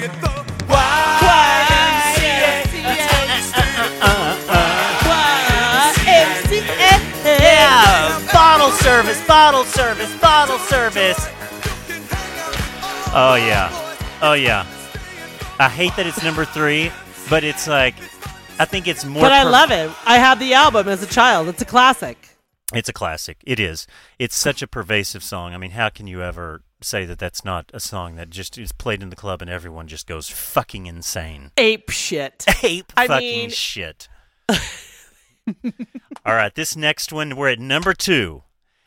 YMCA. Yeah, bottle service, bottle service, bottle service. Oh yeah, oh yeah. I hate that it's number three, but it's like, I think it's more. But I per- love it. I had the album as a child. It's a classic. It's a classic. It is. It's such a pervasive song. I mean, how can you ever say that that's not a song that just is played in the club and everyone just goes fucking insane? Ape shit. Ape I fucking mean- shit. All right, this next one we're at number two,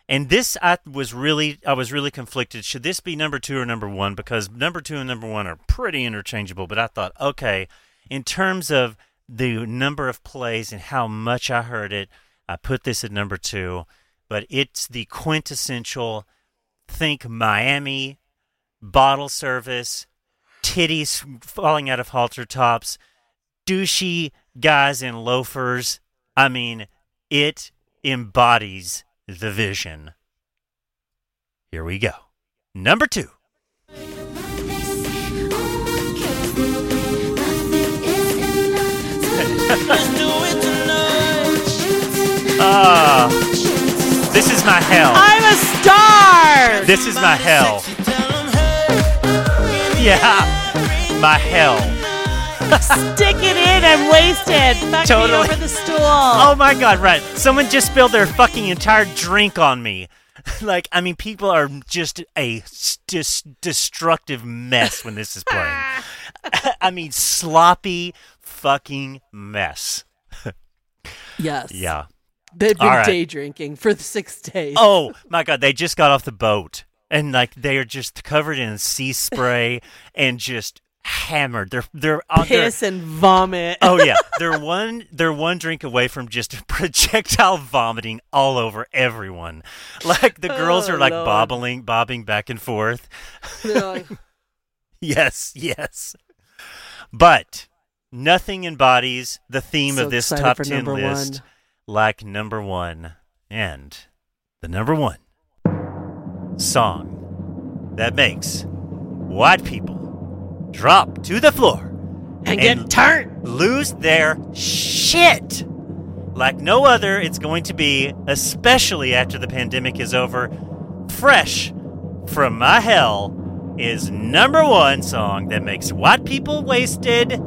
and this I was really I was really conflicted. Should this be number two or number one? Because number two and number one are pretty interchangeable. But I thought, okay, in terms of the number of plays and how much I heard it, I put this at number two. But it's the quintessential think Miami bottle service, titties falling out of halter tops, douchey guys in loafers. I mean, it embodies the vision. Here we go. Number two. Ah, this is my hell. I'm a star. This is my hell. Yeah, my hell. Stick it in. I'm wasted. Fuck Totally. me over the stool. Oh my god, right. Someone just spilled their fucking entire drink on me. like, I mean, people are just a dis- destructive mess when this is playing. I mean, sloppy fucking mess. Yes. Yeah. They've been right. day drinking for the six days. Oh my god, they just got off the boat and like they are just covered in sea spray and just hammered. They're they're on their- Piss and vomit. Oh yeah, they're one they're one drink away from just projectile vomiting all over everyone. Like the girls Oh, are like Lord. bobbling bobbing back and forth. Like, Yes, yes. But nothing embodies the theme So of this top 10 number list one. Like number 1 and the number 1 song that makes white people drop to the floor and get turned. lose their shit. Like no other, it's going to be, especially after the pandemic is over, fresh from my hell is number one song that makes white people wasted.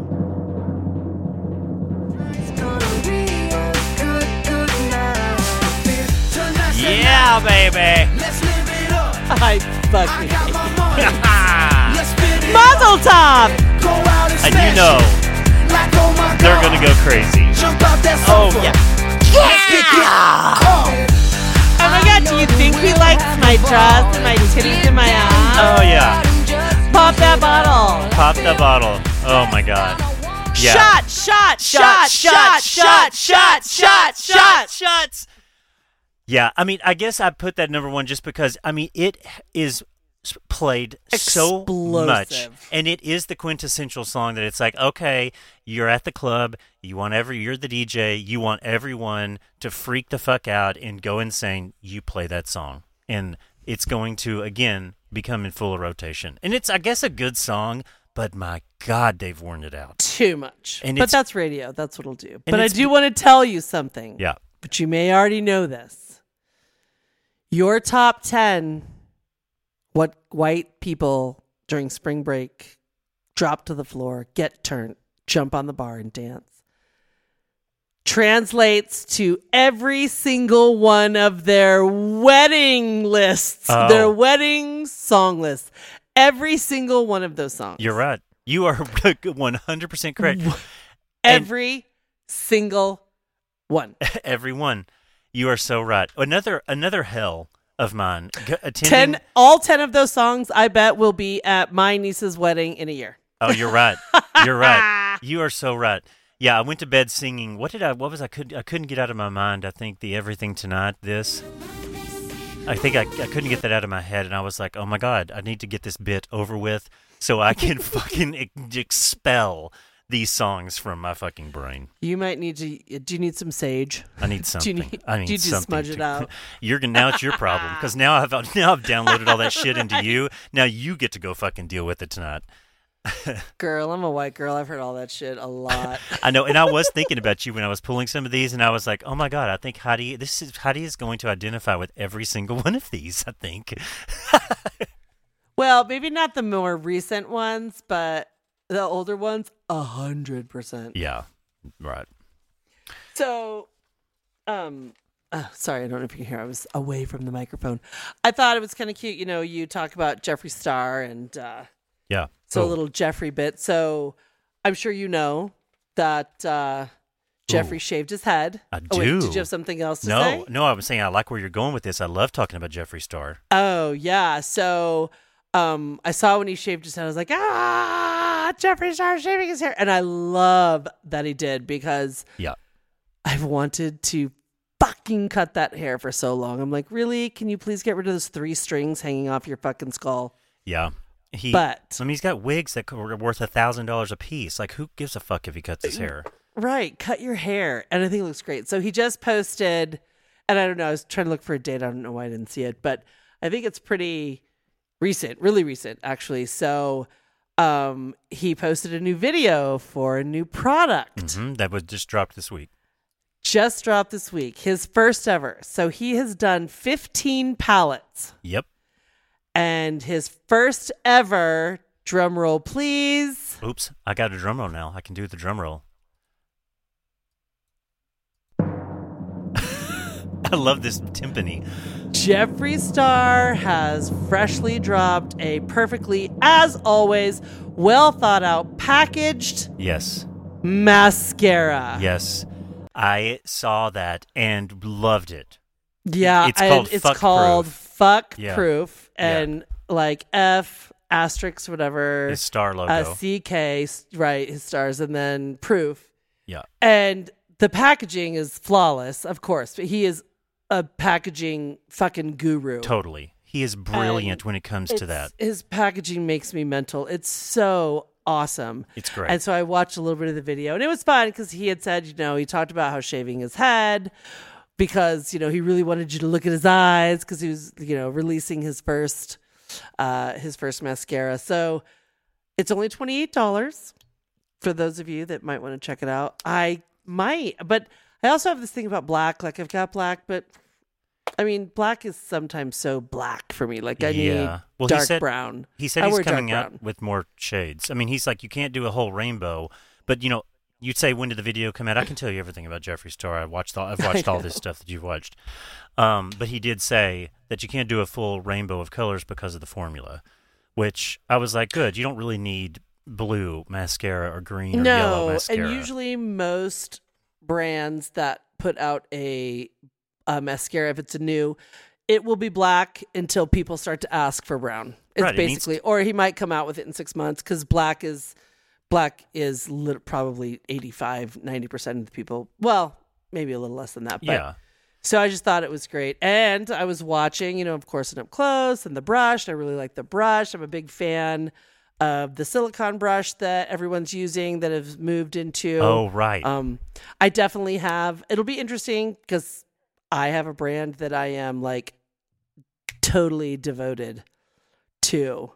Yeah, baby. I fucking hate it. Muzzle top. and you know they're gonna go crazy. Oh yeah. Yeah! Oh my god, do you think he likes my dress and my titties and my ass? Oh yeah, Pop that bottle. pop that bottle. Oh my god. Yeah. Shot, shot, shot, shot, shot, shot, shot, shot. shots. Yeah, I mean, I guess I put that number one just because I mean it is played so much, and it is the quintessential song that it's like, okay, you're at the club, you want every, you're the DJ, you want everyone to freak the fuck out and go insane. You play that song, and it's going to again become in full rotation, and it's I guess a good song, but my God, they've worn it out. Too much. And but that's radio. That's what'll do. But I do want to tell you something. Yeah. But you may already know this. Your top 10 what white people during spring break drop to the floor, get turned, jump on the bar and dance. Translates to every single one of their wedding lists, Oh. their wedding song lists. Every single one of those songs. You're right. You are 100% correct. And- Every single one. Everyone, you are so right. Another another hell of mine. G- uh, attending, Ten, all ten of those songs, I bet, will be at my niece's wedding in a year. Oh, you're right. You're right. You are so right. Yeah, I went to bed singing. What did I? What was I? Could I couldn't get out of my mind. I think the everything tonight. This. I think I, I couldn't get that out of my head, and I was like, oh my god, I need to get this bit over with so I can fucking expel these songs from my fucking brain. You might need to. Do you need some sage? I need Do you something. need- I need do you something. smudge to- it out? You're gonna now it's your problem because now I've now I've downloaded all that shit into you. Now you get to go fucking deal with it tonight. Girl, I'm a white girl. I've heard all that shit a lot. I know, and I was thinking about you when I was pulling some of these, and I was like, oh my god, I think Heidi, this is Heidi is going to identify with every single one of these. I think. well, maybe not the more recent ones, but the older ones, a hundred percent. Yeah, right. So, um, oh, sorry, I don't know if you can hear. I was away from the microphone. I thought it was kind of cute. You know, you talk about Jeffree Star and uh, Yeah. so a little Jeffree bit. So I'm sure you know that uh, Jeffree shaved his head. I Oh, wait, do. did you have something else to No, say? no, I was saying I like where you're going with this. I love talking about Jeffree Star. Oh yeah. So um, I saw when he shaved his head. I was like, ah, Jeffree Star shaving his hair, and I love that he did because Yeah. I've wanted to fucking cut that hair for so long. I'm like, really? Can you please get rid of those three strings hanging off your fucking skull? Yeah. He, But- I mean, he's got wigs that are worth a thousand dollars a piece. Like, who gives a fuck if he cuts his hair? Right, cut your hair, and I think it looks great. So he just posted, and I don't know. I was trying to look for a date. I don't know why I didn't see it, but I think it's pretty recent, really recent, actually. So um, he posted a new video for a new product. hmm That was just dropped this week. Just dropped this week, his first ever. So he has done 15 palettes. Yep. and his first ever drum roll, please. Oops, I got a drum roll now. I can do the drum roll. I love this timpani. Jeffree Star has freshly dropped a perfectly, as always, well thought out packaged Yes, mascara. yes. I saw that and loved it. Yeah, It's and called it's Fuck called Proof. fuck Yeah. proof and like F asterisk whatever His star logo. uh, CK s- right his stars and then proof yeah. and the packaging is flawless of course but he is a packaging fucking guru Totally. He is brilliant And when it comes to that. his packaging makes me mental it's so awesome It's great. and so I watched a little bit of the video, and it was fun because he had said, you know, he talked about how shaving his head because you know he really wanted you to look at his eyes because he was you know releasing his first uh his first mascara. So it's only twenty eight dollars for those of you that might want to check it out. I might, but I also have this thing about black. Like I've got black, but I mean, black is sometimes so black for me. Like I Yeah. need Well, he dark said- brown. He said I he's coming out with more shades. I mean, he's like, you can't do a whole rainbow, but you know, you'd say when did the video come out? I can tell you everything about Jeffree Star. I've watched all, I've watched all this stuff that you've watched. Um, but he did say that you can't do a full rainbow of colors because of the formula, which I was like, good. You don't really need blue mascara or green or yellow no, mascara. and usually most brands that put out a, a mascara, if it's a new, it will be black until people start to ask for brown. It's Right, it needs basically, or he might come out with it in six months because black is black is lit- probably 85 90 percent of the people. Well, maybe a little less than that, but yeah. so I just thought it was great. And I was watching, you know, of course, and up close and the brush. I really like the brush. I'm a big fan of the silicone brush that everyone's using that have moved into. Oh, right. Um, I definitely have. It'll be interesting because I have a brand that I am like totally devoted to.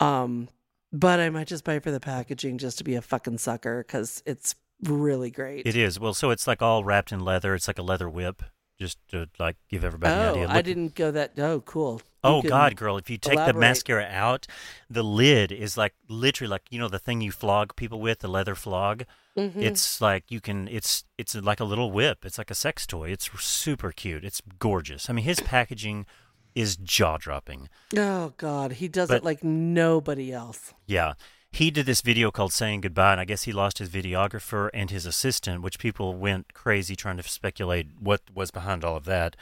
Um, but I might just buy for the packaging just to be a fucking sucker because it's really great. it is. Well, so it's like all wrapped in leather. It's like a leather whip, just to like give everybody an oh, idea. I didn't go that. Oh, cool. You Oh God, girl! If you take the mascara out, the lid is like literally like you know the thing you flog people with, the leather flog. Mm-hmm. It's like you can. It's it's like a little whip. It's like a sex toy. It's super cute. It's gorgeous. I mean, his packaging is jaw dropping. Oh God, he does But- it like nobody else. Yeah. He did this video called Saying Goodbye, and I guess he lost his videographer and his assistant, which people went crazy trying to speculate what was behind all of that.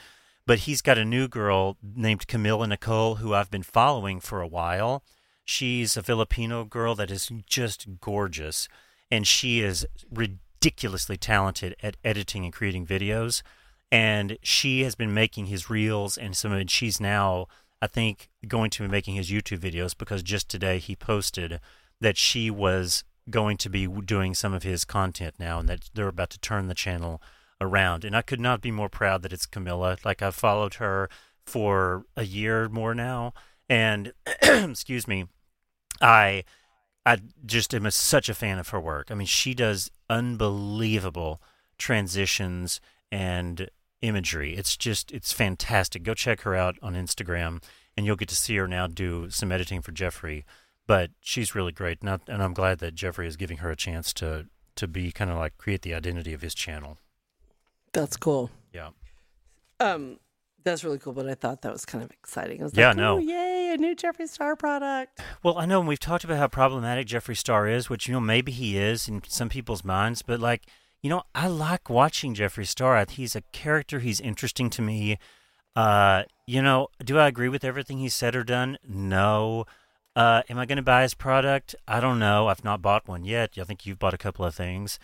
But he's got a new girl named Camila Nicole, who I've been following for a while. She's a Filipino girl that is just gorgeous, and she is ridiculously talented at editing and creating videos. And she has been making his reels, and some. And she's now, I think, going to be making his YouTube videos because just today he posted that she was going to be doing some of his content now, and that they're about to turn the channel around. And I could not be more proud that it's Camilla. Like I've followed her for a year more now, and excuse me, I I just am a, such a fan of her work. I mean, she does unbelievable transitions and imagery. It's just it's fantastic. Go check her out on Instagram, and you'll get to see her now do some editing for Jeffree. But she's really great, and, I, and I'm glad that Jeffree is giving her a chance to to be kind of like create the identity of his channel. That's cool. Yeah. Um, that's really cool. But I thought that was kind of exciting. I was Yeah, like, no. Yay, a new Jeffree Star product. Well, I know and we've talked about how problematic Jeffree Star is, which you know maybe he is in some people's minds, but like you know, I like watching Jeffree Star. He's a character. He's interesting to me. Uh, you know, do I agree with everything he's said or done? No. Uh, am I going to buy his product? I don't know. I've not bought one yet. I think you've bought a couple of things.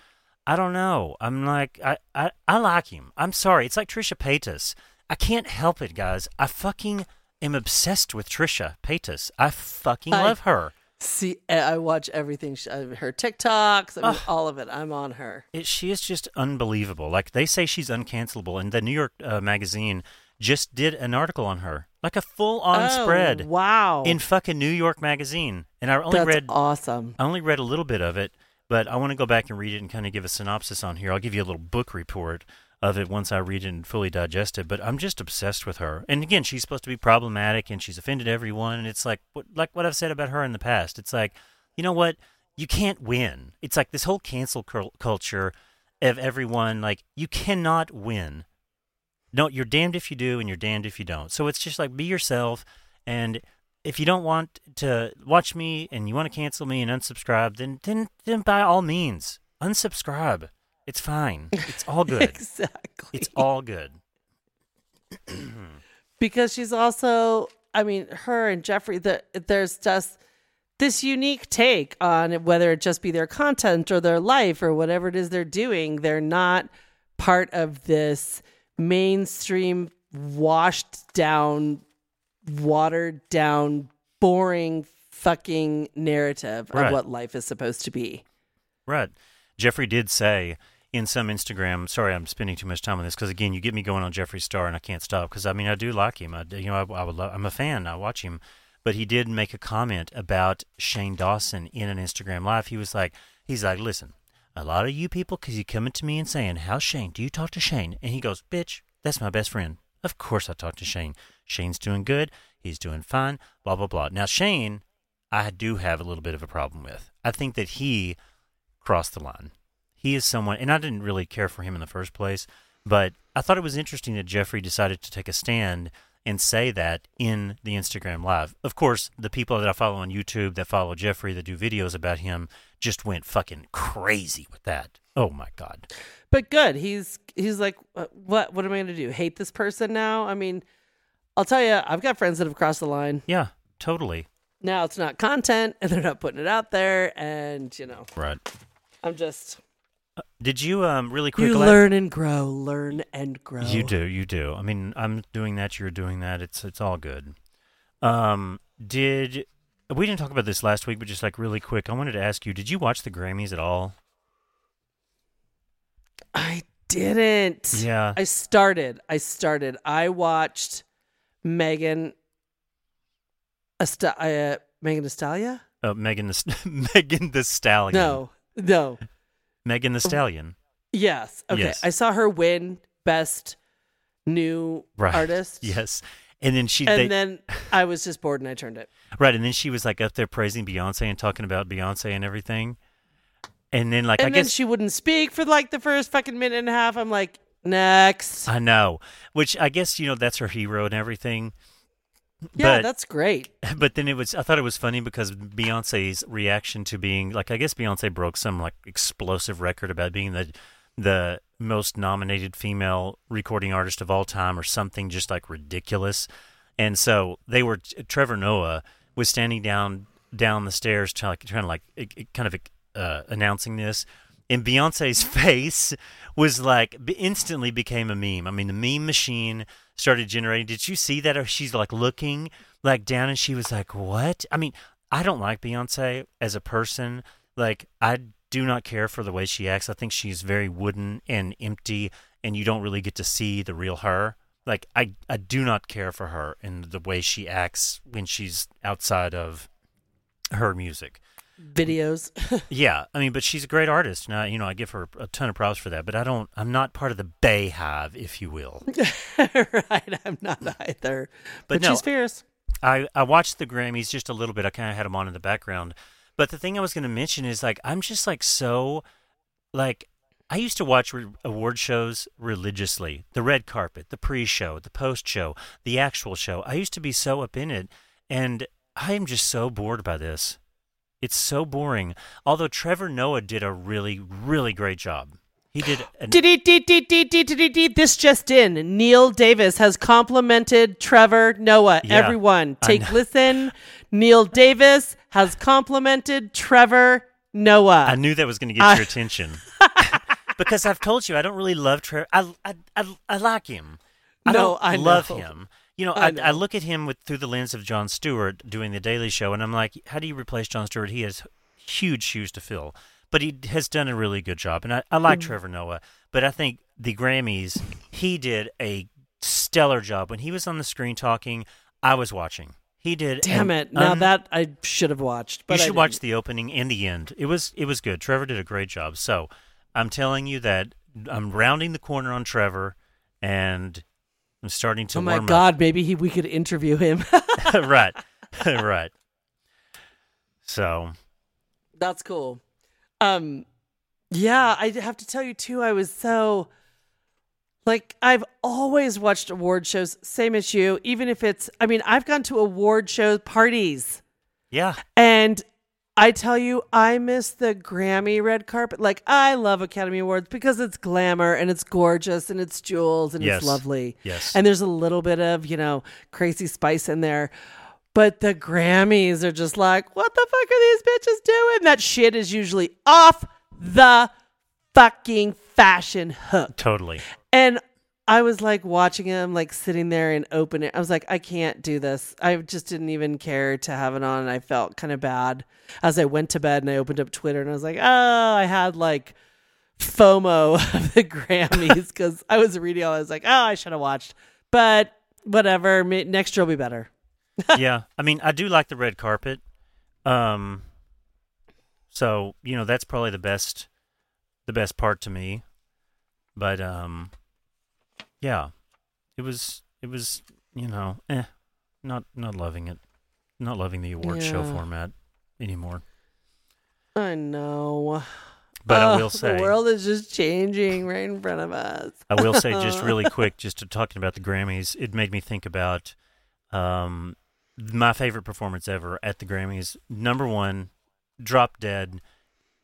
I don't know. I'm like, I, I, I like him. I'm sorry. It's like Trisha Paytas. I can't help it, guys. I fucking am obsessed with Trisha Paytas. I fucking I- love her. See, I watch everything. She, uh, her TikToks, I mean, all of it. I'm on her. It, she is just unbelievable. Like they say she's uncancelable, and the New York uh, Magazine just did an article on her, like a full-on Oh, spread Wow. in fucking New York Magazine. And I only That's read awesome. I only read a little bit of it, but I want to go back and read it and kind of give a synopsis on here. I'll give you a little book report of it once I read it and fully digest it. But I'm just obsessed with her. And again, she's supposed to be problematic and she's offended everyone. And it's like what like what I've said about her in the past. It's like, you know what? You can't win. It's like this whole cancel cul- culture of everyone. Like you cannot win. No, you're damned if you do and you're damned if you don't. So it's just like be yourself and if you don't want to watch me and you want to cancel me and unsubscribe, then then then by all means unsubscribe. It's fine. It's all good. exactly. it's all good. because she's also i mean her and jeffree the, there's just this unique take on whether it just be their content or their life or whatever it is they're doing they're not part of this mainstream washed down watered down boring fucking narrative Right. of what life is supposed to be Right. Jeffree did say in some Instagram. Sorry, I'm spending too much time on this because again, you get me going on Jeffree Star, and I can't stop because I mean I do like him. I you know I, I would love, I'm a fan. I watch him, but he did make a comment about Shane Dawson in an Instagram live. He was like, he's like, listen, a lot of you people, because you coming to me and saying, how's Shane? Do you talk to Shane? And he goes, bitch, that's my best friend. Of course I talk to Shane. Shane's doing good. He's doing fine. Blah blah blah. Now Shane, I do have a little bit of a problem with. I think that he crossed the line. He is someone, and I didn't really care for him in the first place, but I thought it was interesting that Jeffree decided to take a stand and say that in the Instagram live. Of course, the people that I follow on YouTube that follow Jeffree that do videos about him just went fucking crazy with that. Oh my god. but good he's he's like uh, what what am i going to do hate this person now i mean i'll tell you i've got friends that have crossed the line Yeah, totally. now it's not content and they're not putting it out there and you know Right. i'm just Did you um really quick you learn and grow learn and grow You do, you do. I mean, I'm doing that, you're doing that. It's it's all good. Um did we didn't talk about this last week, but just like really quick, I wanted to ask you, did you watch the Grammys at all? i didn't Yeah. i started i started i watched megan Ast- uh, megan Astalia? Uh, Megan the Megan Thee Stallion. no no Megan Thee Stallion. yes okay Yes. i saw her win best new Right. artist Yes. And then she and they, then I was just bored and I turned it. right, and then she was like up there praising Beyonce and talking about Beyonce and everything. And then like And I then guess she wouldn't speak for like the first fucking minute and a half. I'm like, next. I know, which I guess you know that's her hero and everything. yeah, but- that's great. But then it was I thought it was funny because Beyonce's reaction to being like I guess Beyonce broke some like explosive record about being the the most nominated female recording artist of all time or something just like ridiculous. And so they were Trevor Noah was standing down down the stairs trying like trying to like it, it kind of uh, announcing this and Beyonce's face was like instantly became a meme. I mean, the meme machine started generating. Did you see that? She's like looking like down, and she was like, "What?" I mean, I don't like Beyonce as a person. Like, I do not care for the way she acts. I think she's very wooden and empty, and you don't really get to see the real her. Like, I I do not care for her and the way she acts when she's outside of her music. Videos. Yeah, I mean, but she's a great artist, and I, you know, I give her a ton of props for that. But I don't, I'm not part of the BeyHive, if you will. right. I'm not either. But, But no, she's fierce. I I watched the Grammys just a little bit. I kind of had them on in the background. But the thing I was going to mention is like I'm just like so, like I used to watch re- award shows religiously. The red carpet, the pre-show, the post-show, the actual show. I used to be so up in it, and I am just so bored by this. It's so boring. Although Trevor Noah did a really, really great job. He did. An, This just in. Neil Davis has complimented Trevor Noah. Yeah, Everyone, take listen. Neil Davis has complimented Trevor Noah. I knew that was going to get I- your attention because I've told you I don't really love Trevor. I, I, I, I like him. I No, don't I love know. him. You know, I I, I, look at him with through the lens of Jon Stewart doing the Daily Show, and I'm like, how do you replace Jon Stewart? He has huge shoes to fill, but he has done a really good job, and I, I like hmm. Trevor Noah. But I think the Grammys, he did a stellar job when he was on the screen talking. I was watching. He did. Damn it! Now un- that I should have watched. But you should watch the opening and the end. It was it was good. Trevor did a great job. So I'm telling you that I'm rounding the corner on Trevor, and I'm starting to Oh my God! Maybe he, we could interview him. right, right. So That's cool. Um, yeah, I have to tell you too. I was so like I've always watched award shows, same as you. Even if it's, I mean, I've gone to award show parties, yeah, and I tell you, I miss the Grammy red carpet. Like I love Academy Awards because it's glamour and it's gorgeous and it's jewels and Yes. it's lovely. Yes. And there's a little bit of, you know, crazy spice in there. But the Grammys are just like, what the fuck are these bitches doing? That shit is usually off the fucking fashion hook. Totally. And I was like watching him, like sitting there and open it. I was like, I can't do this. I just didn't even care to have it on. And I felt kind of bad as I went to bed and I opened up Twitter and I was like, oh, I had like FOMO of the Grammys because I was reading all. I was like, oh, I should have watched. But whatever. Next year will be better. Yeah, I mean, I do like the red carpet. Um, so you know that's probably the best, the best part to me. But um, yeah, it was it was you know eh, not not loving it, not loving the award show format anymore. I know. But I Oh, will say, the world is just changing right in front of us. I will say just really quick, just to talking about the Grammys, it made me think about um, my favorite performance ever at the Grammys. Number one, Drop Dead.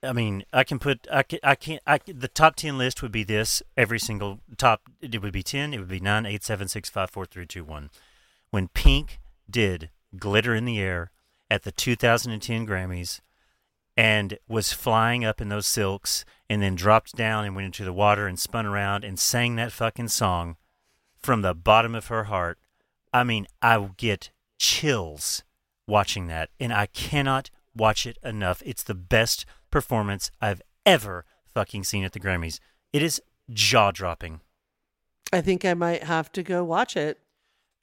I mean, I can put, I can, I can't, I, the top 10 list would be this every single top, it would be 10, it would be 9, 8, 7, 6, 5, 4, 3, 2, 1. When Pink did Glitter in the Air at the 2010 Grammys, and was flying up in those silks and then dropped down and went into the water and spun around and sang that fucking song from the bottom of her heart. I mean, I get chills watching that and I cannot watch it enough. It's the best performance I've ever fucking seen at the Grammys. It is jaw dropping. I think I might have to go watch it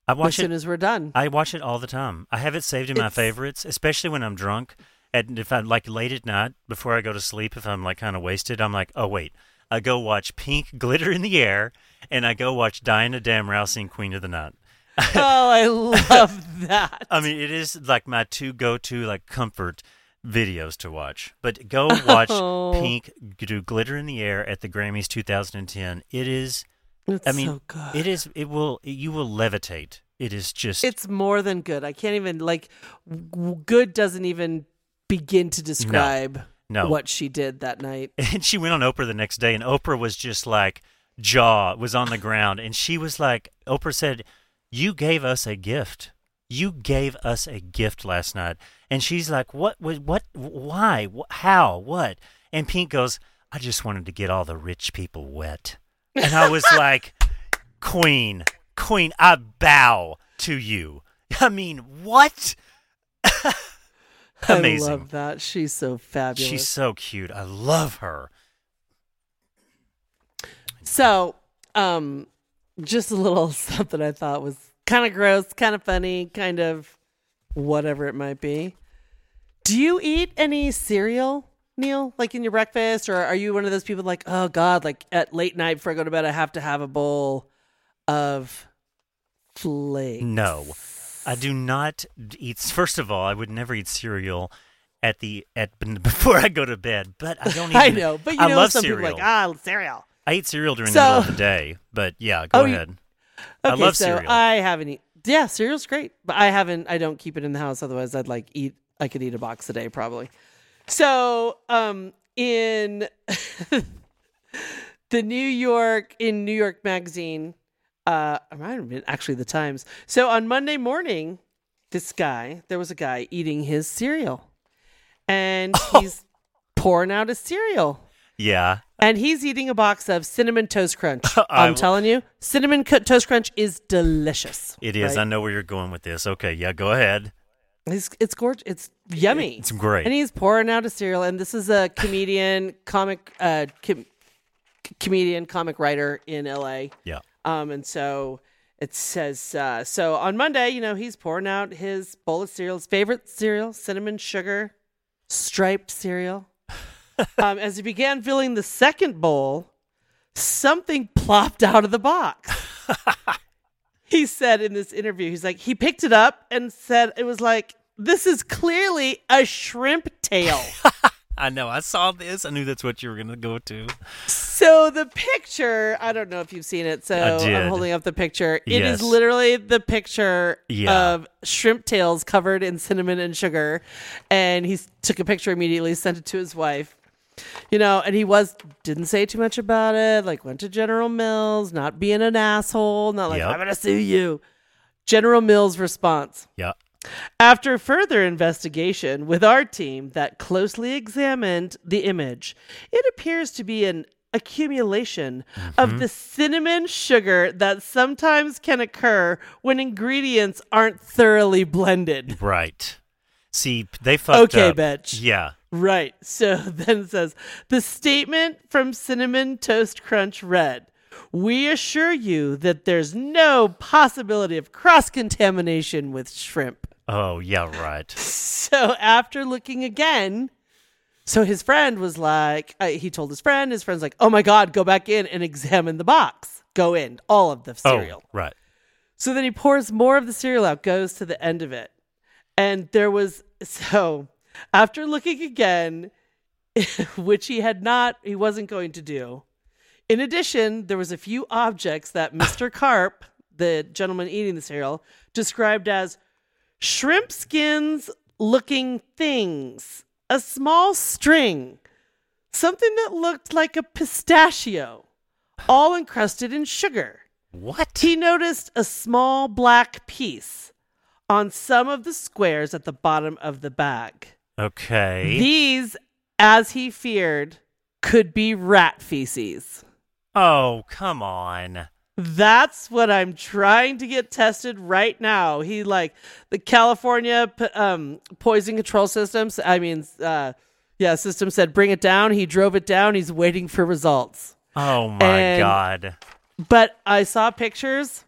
I as watch soon it as soon as we're done. I watch it all the time. I have it saved in my favorites, especially when I'm drunk. And if I'm like late at night before I go to sleep, if I'm like kind of wasted, I'm like, oh wait, I go watch Pink Glitter in the Air, and I go watch Diana Damrau sing Queen of the Night. oh, I love that. I mean, it is like my two go-to like comfort videos to watch. But go watch Oh. Pink do Glitter in the Air at the Grammys 2010. It is. It's I mean, so good. it is. It will. You will levitate. It is just. It's more than good. I can't even like w- good doesn't even begin to describe No. what she did that night. and she went on Oprah the next day, and Oprah was just like jaw was on the ground, and she was like, Oprah said, "You gave us a gift. You gave us a gift last night." And she's like, "What? What? what why? Wh- How? What?" And Pink goes, "I just wanted to get all the rich people wet," and I was like, "Queen, Queen, I bow to you." I mean, what? Amazing. I love that. She's so fabulous. She's so cute. I love her. So, um, just a little something I thought was kind of gross, kind of funny, kind of whatever it might be. Do you eat any cereal, Neil, like in your breakfast, or are you one of those people like, oh God, like at late night before I go to bed, I have to have a bowl of flakes? No, I do not eat. First of all, I would never eat cereal at the at before I go to bed. But I don't. Even, I know, but you I know love some cereal. people like ah cereal. I eat cereal during So- the middle of the day. But yeah, go Oh, you- ahead. I Okay, love so cereal. I haven't eat. Yeah, cereal's great, but I haven't. I don't keep it in the house. Otherwise, I'd like eat. I could eat a box a day probably. So, um, in the New York in New York Magazine, uh, it might have been actually the Times. So on Monday morning, this guy, there was a guy eating his cereal, and he's pouring out his cereal. yeah, And he's eating a box of cinnamon toast crunch. I'm telling you, cinnamon toast crunch is delicious. it is. right? I know where you're going with this. Okay, yeah, go ahead. It's it's gorgeous. It's yummy. It's great. And he's pouring out a cereal. And this is a comedian, comic, uh, com- comedian, comic writer in L.A. Yeah, Um, and so it says, uh, so on Monday, you know, he's pouring out his bowl of cereal, his favorite cereal, cinnamon sugar, striped cereal. um, as he began filling the second bowl, something plopped out of the box. he said in this interview, he's like, he picked it up and said it was like, this is clearly a shrimp tail. I know. I saw this. I knew that's what you were gonna go to. So the picture, I don't know if you've seen it. So. I'm holding up the picture. It is Yes. literally the picture Yeah. of shrimp tails covered in cinnamon and sugar. And he took a picture immediately, sent it to his wife. You know, and he was didn't say too much about it. Like went to General Mills, not being an asshole, not like Yep. I'm gonna sue you. General Mills' response. Yeah. After further investigation with our team that closely examined the image, it appears to be an accumulation of mm-hmm. the cinnamon sugar that sometimes can occur when ingredients aren't thoroughly blended. Right. See, they fucked Okay, up. bitch. Yeah. Right. So then it says the statement from Cinnamon Toast Crunch read We assure you that there's no possibility of cross contamination with shrimp. Oh, yeah. Right. So after looking again, so his friend was like, uh, he told his friend, his friend's like, oh my God, go back in and examine the box. Go in, all of the cereal. Oh, right. So then he pours more of the cereal out, goes to the end of it. And there was, so after looking again, which he had not, he wasn't going to do. In addition, there was a few objects that Mr. Karp, the gentleman eating the cereal, described as shrimp skins looking things, a small string, something that looked like a pistachio, all encrusted in sugar. What? He noticed a small black piece on some of the squares at the bottom of the bag. Okay. These, as he feared, could be rat feces. oh, come on. That's what I'm trying to get tested right now. He like the California um, poison control systems. I mean, uh, yeah, system said bring it down. He drove it down. He's waiting for results. Oh my And- god. But I saw pictures.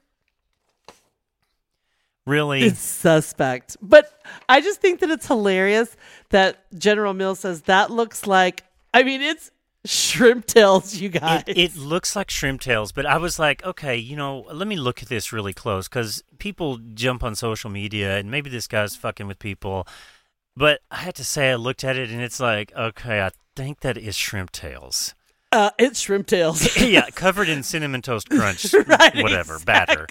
Really? It's suspect. But I just think that it's hilarious that General Mills says that looks like. I mean, it's shrimp tails, you guys. It, it looks like shrimp tails, but I was like, okay, you know, let me look at this really close because people jump on social media and maybe this guy's fucking with people. But I had to say, I looked at it and it's like, okay, I think that is shrimp tails. uh, it's shrimp tails. yeah, covered in cinnamon toast crunch, Right, whatever, batter.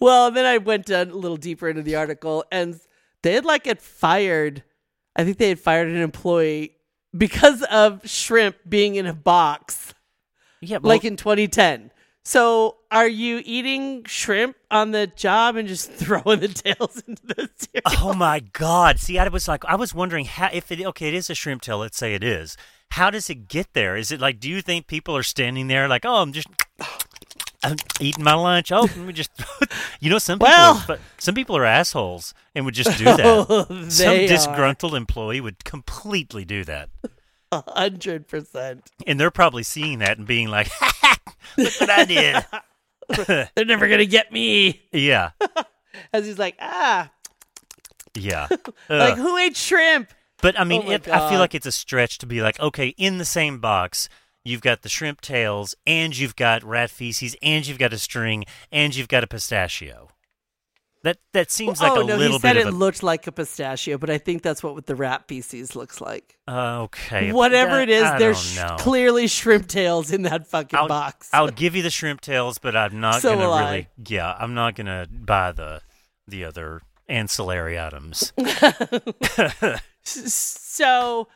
Well, then I went down a little deeper into the article, and they had like it fired. I think they had fired an employee because of shrimp being in a box, Yeah, well, like in 2010. So, are you eating shrimp on the job and just throwing the tails into the cereal? Oh my god! See, I was like, I was wondering how if it okay, it is a shrimp tail. Let's say it is. How does it get there? Is it like, do you think people are standing there like, oh, I'm just, I'm eating my lunch. Oh, let me just, you know, some people, Well- are, but some people are assholes and would just do that. Oh, some they are. disgruntled employee would completely do that, A hundred percent. and they're probably seeing that and being like, look what I did. They're never gonna get me. yeah, As he's like, ah, yeah. like who ate shrimp? But I mean, Oh it, I feel like it's a stretch to be like, okay, in the same box, you've got the shrimp tails, and you've got rat feces, and you've got a string, and you've got a pistachio. That that seems like oh a no, little he said bit it a looked like a pistachio, but I think that's what the rat feces looks like. uh, okay. Whatever that- it is, I there's don't clearly shrimp tails in that fucking I'll, box. I'll give you the shrimp tails, but I'm not So gonna really. Yeah, I'm not gonna buy the the other ancillary items. so,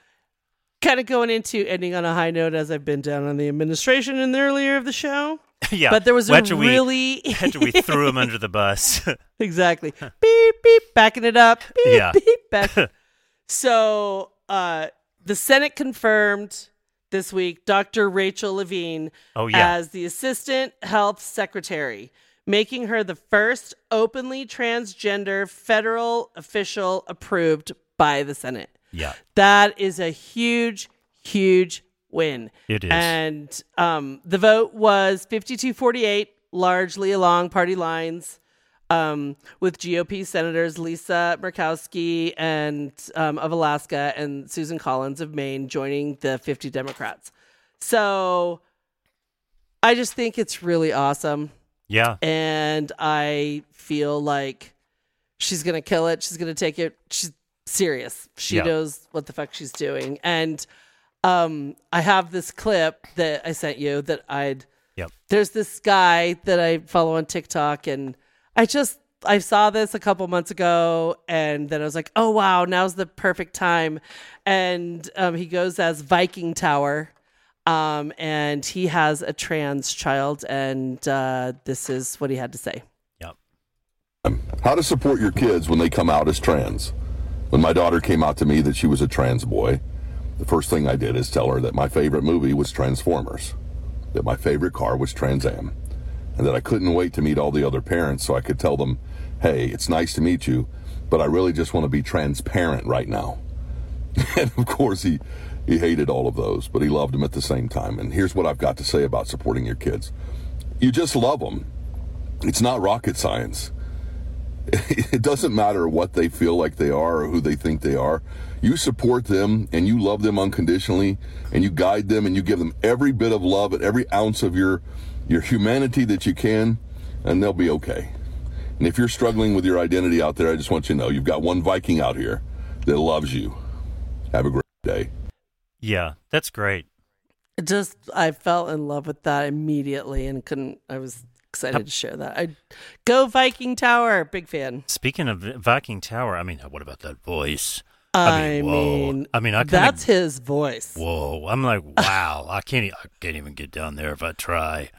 kind of going into ending on a high note, as I've been down on the administration in the earlier of the show. yeah, But there was a we- really after we threw him under the bus. exactly beep beep backing it up beep Yeah. beep back. so uh the senate confirmed this week dr rachel levine Oh, yeah. as the assistant health secretary making her the first openly transgender federal official approved by the senate yeah, that is a huge huge win It is. and um, the vote was 52-48 largely along party lines um, with GOP senators Lisa Murkowski and um, of Alaska and Susan Collins of Maine joining the 50 Democrats. So I just think it's really awesome. yeah. And I feel like she's going to kill it. She's going to take it. She's serious. She Yeah. knows what the fuck she's doing. And um, I have this clip that I sent you that I'd. Yep. There's this guy that I follow on TikTok, and I just I saw this a couple months ago, and then I was like, oh wow, now's the perfect time. And um, he goes as Viking Tower. Um, and he has a trans child, and uh, this is what he had to say. Yep. How to support your kids when they come out as trans. When my daughter came out to me that she was a trans boy, the first thing I did is tell her that my favorite movie was Transformers, that my favorite car was Trans Am, and that I couldn't wait to meet all the other parents so I could tell them, hey, it's nice to meet you, but I really just want to be transparent right now. And of course, he, he hated all of those, but he loved them at the same time. And here's what I've got to say about supporting your kids you just love them. It's not rocket science. It doesn't matter what they feel like they are or who they think they are. You support them and you love them unconditionally and you guide them and you give them every bit of love and every ounce of your your humanity that you can and they'll be okay. And if you're struggling with your identity out there, I just want you to know you've got one Viking out here that loves you. Have a great day. Yeah, that's great. Just I fell in love with that immediately and couldn't I was excited to share that. I go Viking Tower, big fan. Speaking of Viking Tower, I mean, what about that voice? I mean, I mean, I kinda- that's his voice. Whoa! I'm like, wow! I can't. I can't even get down there if I try.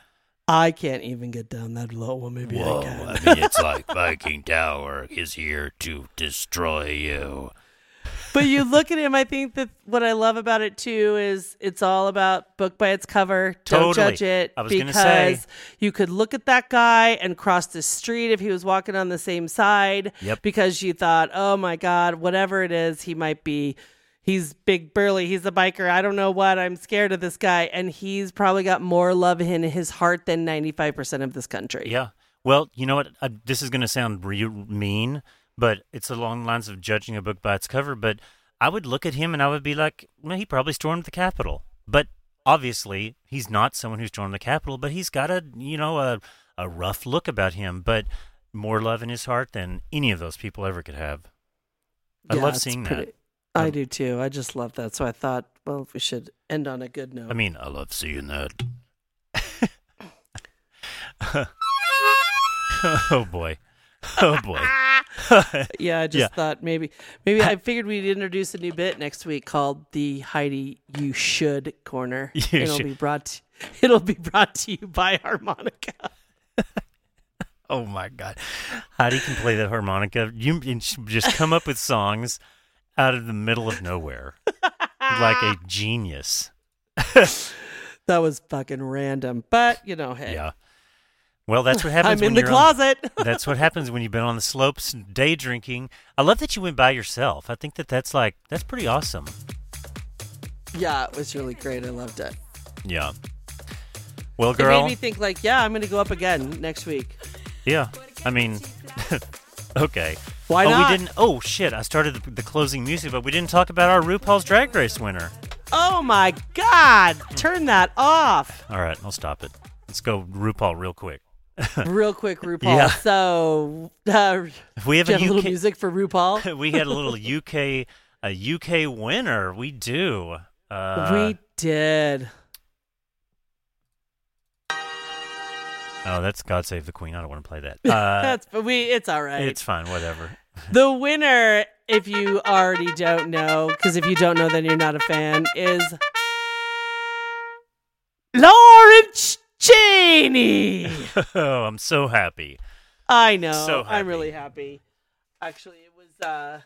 I can't even get down that low. Well, maybe Whoa! I can. I mean, it's like Viking Tower is here to destroy you. But you look at him. I think that what I love about it too is it's all about book by its cover. Don't Totally. judge it I was because say. you could look at that guy and cross the street if he was walking on the same side. Yep. Because you thought, oh my god, whatever it is, he might be. He's big burly. He's a biker. I don't know what. I'm scared of this guy, and he's probably got more love in his heart than 95 percent of this country. Yeah. Well, you know what? Uh, this is going to sound real mean, but it's along the lines of judging a book by its cover. But I would look at him and I would be like, well, he probably stormed the Capitol. But obviously, he's not someone who stormed the Capitol, but he's got a, you know, a, a rough look about him, but more love in his heart than any of those people ever could have. I Yeah, love seeing pretty- that. I Um, do too. I just love that. So I thought, well, we should end on a good note. I mean, I love seeing that. oh boy. Oh boy. yeah, I just Yeah. thought maybe, maybe I figured we'd introduce a new bit next week called the Heidi You Should Corner. You it'll should- be brought. To, it'll be brought to you by Harmonica. Oh my god. Heidi can play the harmonica. You just come up with songs out of the middle of nowhere. like a genius. That was fucking random, but you know, hey, Yeah. Well, that's what happens I'm in the you're on- closet. that's what happens when you've been on the slopes day drinking. I love that you went by yourself. I think that that's like that's pretty awesome. yeah, it was really great. I loved it. Yeah. Well, girl, It made me think like, yeah, I'm going to go up again next week. Yeah, I mean, okay. Why oh, not? we didn't. Oh shit! I started the, the closing music, but we didn't talk about our RuPaul's Drag Race winner. Oh my God! Turn that off. All right, I'll stop it. Let's go RuPaul real quick. Real quick, RuPaul. Yeah. So, uh, We have a a little music for RuPaul? we had a little UK a UK winner. We do. Uh, we did. oh, that's God Save the Queen. I don't want to play that. Uh, That's but we. It's all right. it's fine. Whatever. the winner, if you already don't know, because if you don't know, then you're not a fan, is Lawrence Chaney. oh, I'm so happy. I know. So I'm really happy. Actually, it was. uh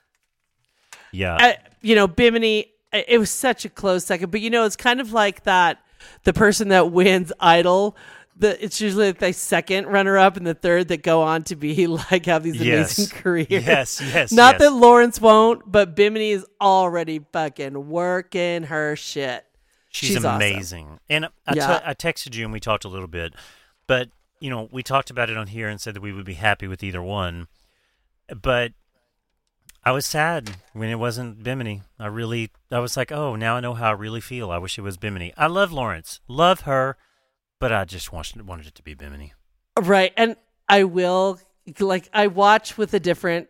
Yeah. I, you know, Bimini, it was such a close second, but you know, it's kind of like that the person that wins Idol. The, it's usually like the second runner up and the third that go on to be like have these Yes. amazing careers. Yes, yes, Not yes. that Lawrence won't, but Bimini is already fucking working her shit. She's, She's awesome. amazing. And I, Yeah. te- I texted you and we talked a little bit, but you know, we talked about it on here and said that we would be happy with either one. But I was sad when it wasn't Bimini. I really, I was like, oh, now I know how I really feel. I wish it was Bimini. I love Lawrence, love her, but I just wanted wanted it to be Bimini. Right. And I will like I watch with a different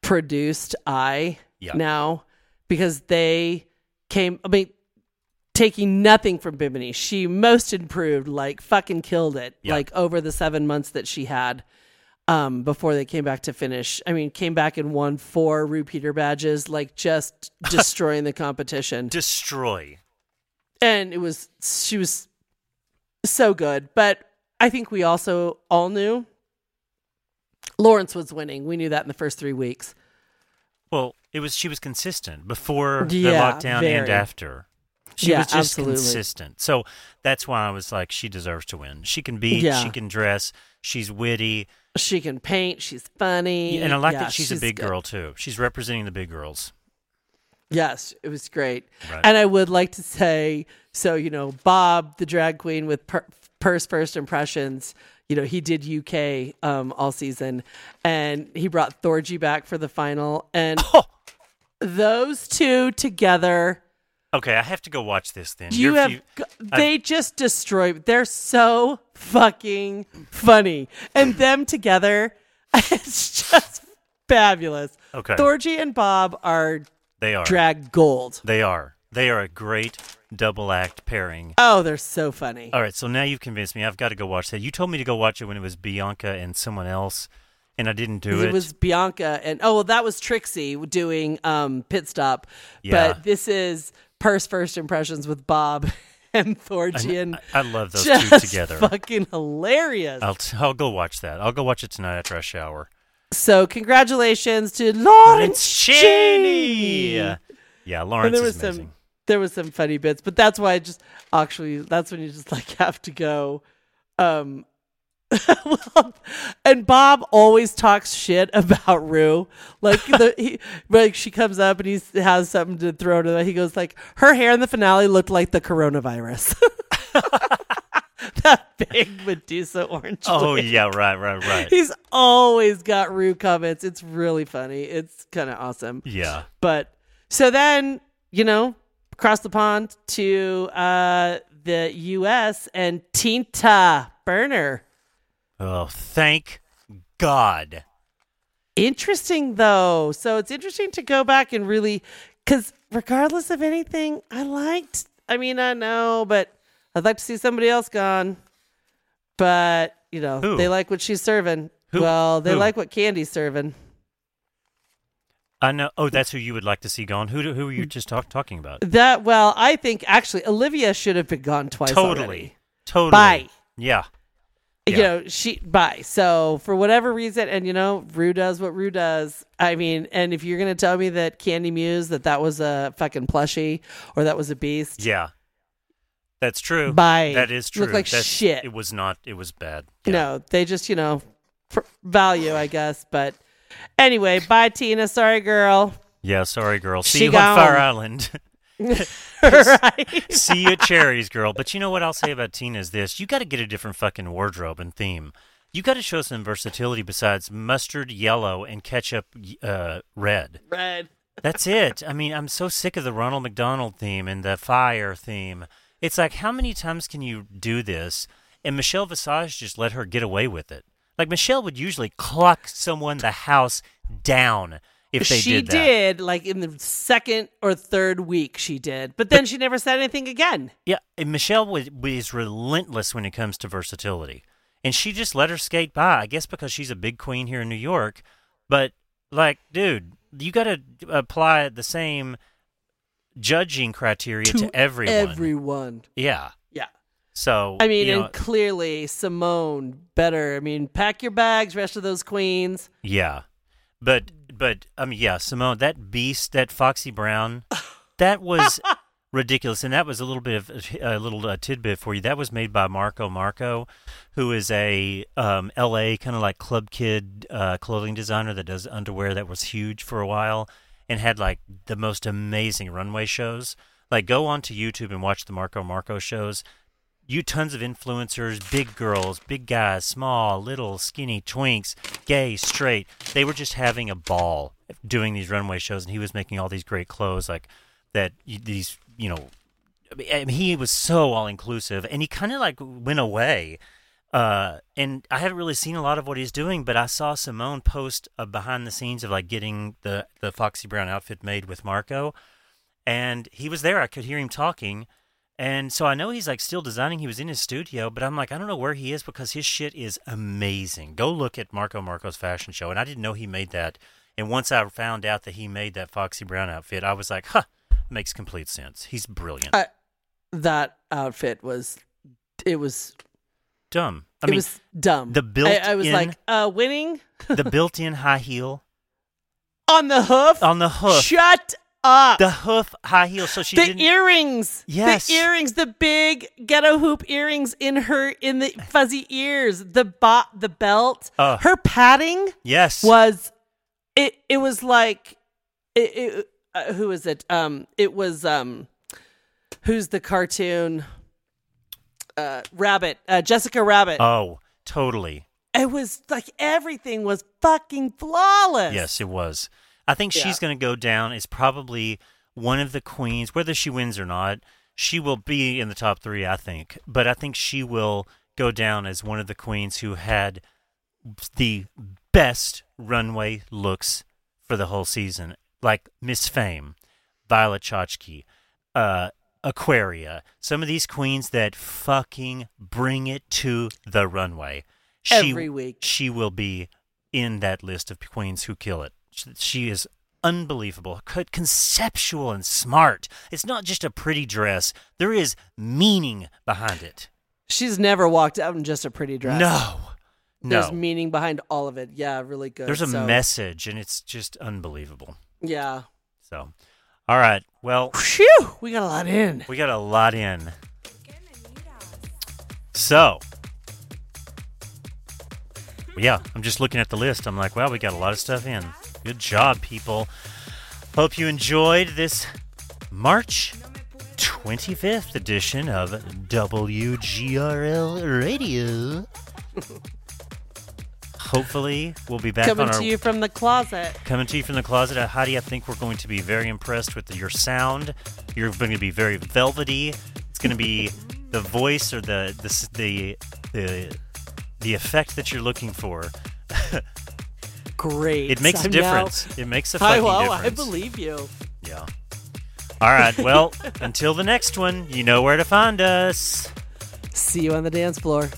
produced eye Yeah. now because they came. I mean, taking nothing from Bimini, she most improved, like fucking killed it, Yeah. like over the seven months that she had um before they came back to finish. I mean, came back and won four repeater badges, like just destroying the competition Destroy. and it was she was so good but i think we also all knew lawrence was winning we knew that in the first three weeks Well, it was she was consistent before the Yeah, lockdown and very. after. She Yeah, was just absolutely. consistent. So that's why I was like, she deserves to win. She can beat, Yeah. she can dress, she's witty, she can paint she's funny and I like Yeah, that she's, a big good. girl too. She's representing the big girls. yes it was great Right. and i would like to say so you know bob the drag queen with per- purse first impressions you know he did uk um all season and he brought thorgy back for the final and Oh, those two together okay. I have to go watch this then. You You're- have. they just destroy. They're so fucking funny, and them together, it's just fabulous. Okay. Thorgy and Bob are they are. drag gold. They are. They are a great double act pairing. Oh, they're so funny. All right, so now you've convinced me. I've got to go watch that. You told me to go watch it when it was Bianca and someone else, and I didn't do it. it was Bianca and oh well, that was Trixie doing um, pit stop. Yeah. But this is purse first impressions with Bob and Thorgian. I, I love those two together. fucking hilarious. I'll t- I'll go watch that. I'll go watch it tonight after I shower. So congratulations to Lawrence Chaney. Yeah, And Lawrence is amazing. some there was some funny bits, but that's why I just actually that's when you just like have to go. Um well, and Bob always talks shit about Rue. Like the he, like she comes up and he has something to throw to her. He goes like her hair in the finale looked like the coronavirus. that big Medusa orange. Oh wig. yeah, right, right, right. He's always got Rue comments. It's really funny. It's kind of awesome. Yeah. But so then, you know, across the pond to uh, the U.S. and Tina Burner. Oh, thank God. Interesting though. So it's interesting to go back and really, because regardless of anything, I liked. I mean, I know, but I'd like to see somebody else gone. But you know, Who? they like what she's serving. Who? Well, they Who? like what Kandy's serving. I know. Oh, that's who you would like to see gone. Who do- who were you just talk, talking about? That well, I think actually Olivia should have been gone twice. Totally. already. Totally. Bye. Yeah. you know she bye so for whatever reason and you know rue does what rue does i mean and if you're gonna tell me that kandy muse that that was a fucking plushie or that was a beast Yeah. That's true. Bye. That is true. Look like That's- shit. It was not. It was bad. Yeah. no they just you know for value i guess but anyway bye tina sorry girl Yeah. Sorry, girl. See She you on. Fire Island. right See you at Cherries, girl. But you know what I'll say about Tina is this: you got to get a different fucking wardrobe and theme. You got to show some versatility besides mustard yellow and ketchup uh, red. red That's it. I mean, I'm so sick of the Ronald McDonald theme and the fire theme. It's like, how many times can you do this? And Michelle Visage just let her get away with it. Like Michelle would usually clock someone the house down if they she did that. did like in the second or third week she did but then she never said anything again Yeah, and Michelle was, was relentless when it comes to versatility, and she just let her skate by. I guess because she's a big queen here in New York, but like, dude, you got to apply the same judging criteria to, everyone. everyone yeah. So I mean, you know, and clearly Symone better. I mean, pack your bags, rest of those queens. yeah, but but I mean, yeah, Symone, that beast, that Foxy Brown, that was ridiculous, and that was a little bit of a little uh, tidbit for you. That was made by Marco Marco, who is a um, L.A. kind of like club kid uh, clothing designer that does underwear that was huge for a while and had like the most amazing runway shows. Like, go onto YouTube and watch the Marco Marco shows. You tons of influencers, big girls, big guys, small, little, skinny, twinks, gay, straight. They were just having a ball doing these runway shows, and he was making all these great clothes, like that. These, you know, I mean, he was so all inclusive, and he kind of like went away Uh, and I haven't really seen a lot of what he's doing, but I saw Symone post a behind the scenes of like getting the the Foxy Brown outfit made with Marco, and he was there. I could hear him talking, and so I know he's like still designing. He was in his studio, but I'm like, I don't know where he is because his shit is amazing. Go look at Marco Marco's fashion show, and I didn't know he made that. And once I found out that he made that Foxy Brown outfit, I was like, huh, makes complete sense. He's brilliant. I- that outfit was it was Dumb. I it mean, was dumb. the built I, I was in- like, uh, winning the built-in high heel on the hoof. on the hoof. Shut up. the hoof high heel, so she the didn't. earrings. Yes. The earrings, the big ghetto hoop earrings in her in the fuzzy ears, the bot the belt. Uh. her padding yes. was it it was like it, it uh, who is it? Um it was um who's the cartoon uh Rabbit, uh Jessica Rabbit. Oh, totally. it was like everything was fucking flawless. Yes, it was. I think Yeah. she's going to go down as probably one of the queens, whether she wins or not. She will be in the top three, I think. But I think she will go down as one of the queens who had the best runway looks for the whole season, like Miss Fame, Violet Chachki, uh, Aquaria. Some of these queens that fucking bring it to the runway. She, Every week. she will be in that list of queens who kill it. She- She is unbelievable, conceptual and smart. It's not just a pretty dress. There is meaning behind it. She's never walked out in just a pretty dress. No, There's meaning behind all of it. Yeah, really good. There's a So, message, and it's just unbelievable. Yeah. So, all right. Well, Phew, we got a lot in. we got a lot in. So, yeah, I'm just looking at the list. I'm like, wow, we got a lot of stuff in. Good job, people. Hope you enjoyed this March 25th edition of WGRL Radio. Hopefully, we'll be back Coming on our to you from the closet. coming to you from the closet. Uh, Heidi, I think we're going to be very impressed with your sound. You're going to be very velvety. It's going to be the voice or the the the the, the effect that you're looking for. Great. It makes a I'm now- difference. It makes a fucking well, difference. I believe you. Yeah. All right. Well, until the next one, you know where to find us. See you on the dance floor.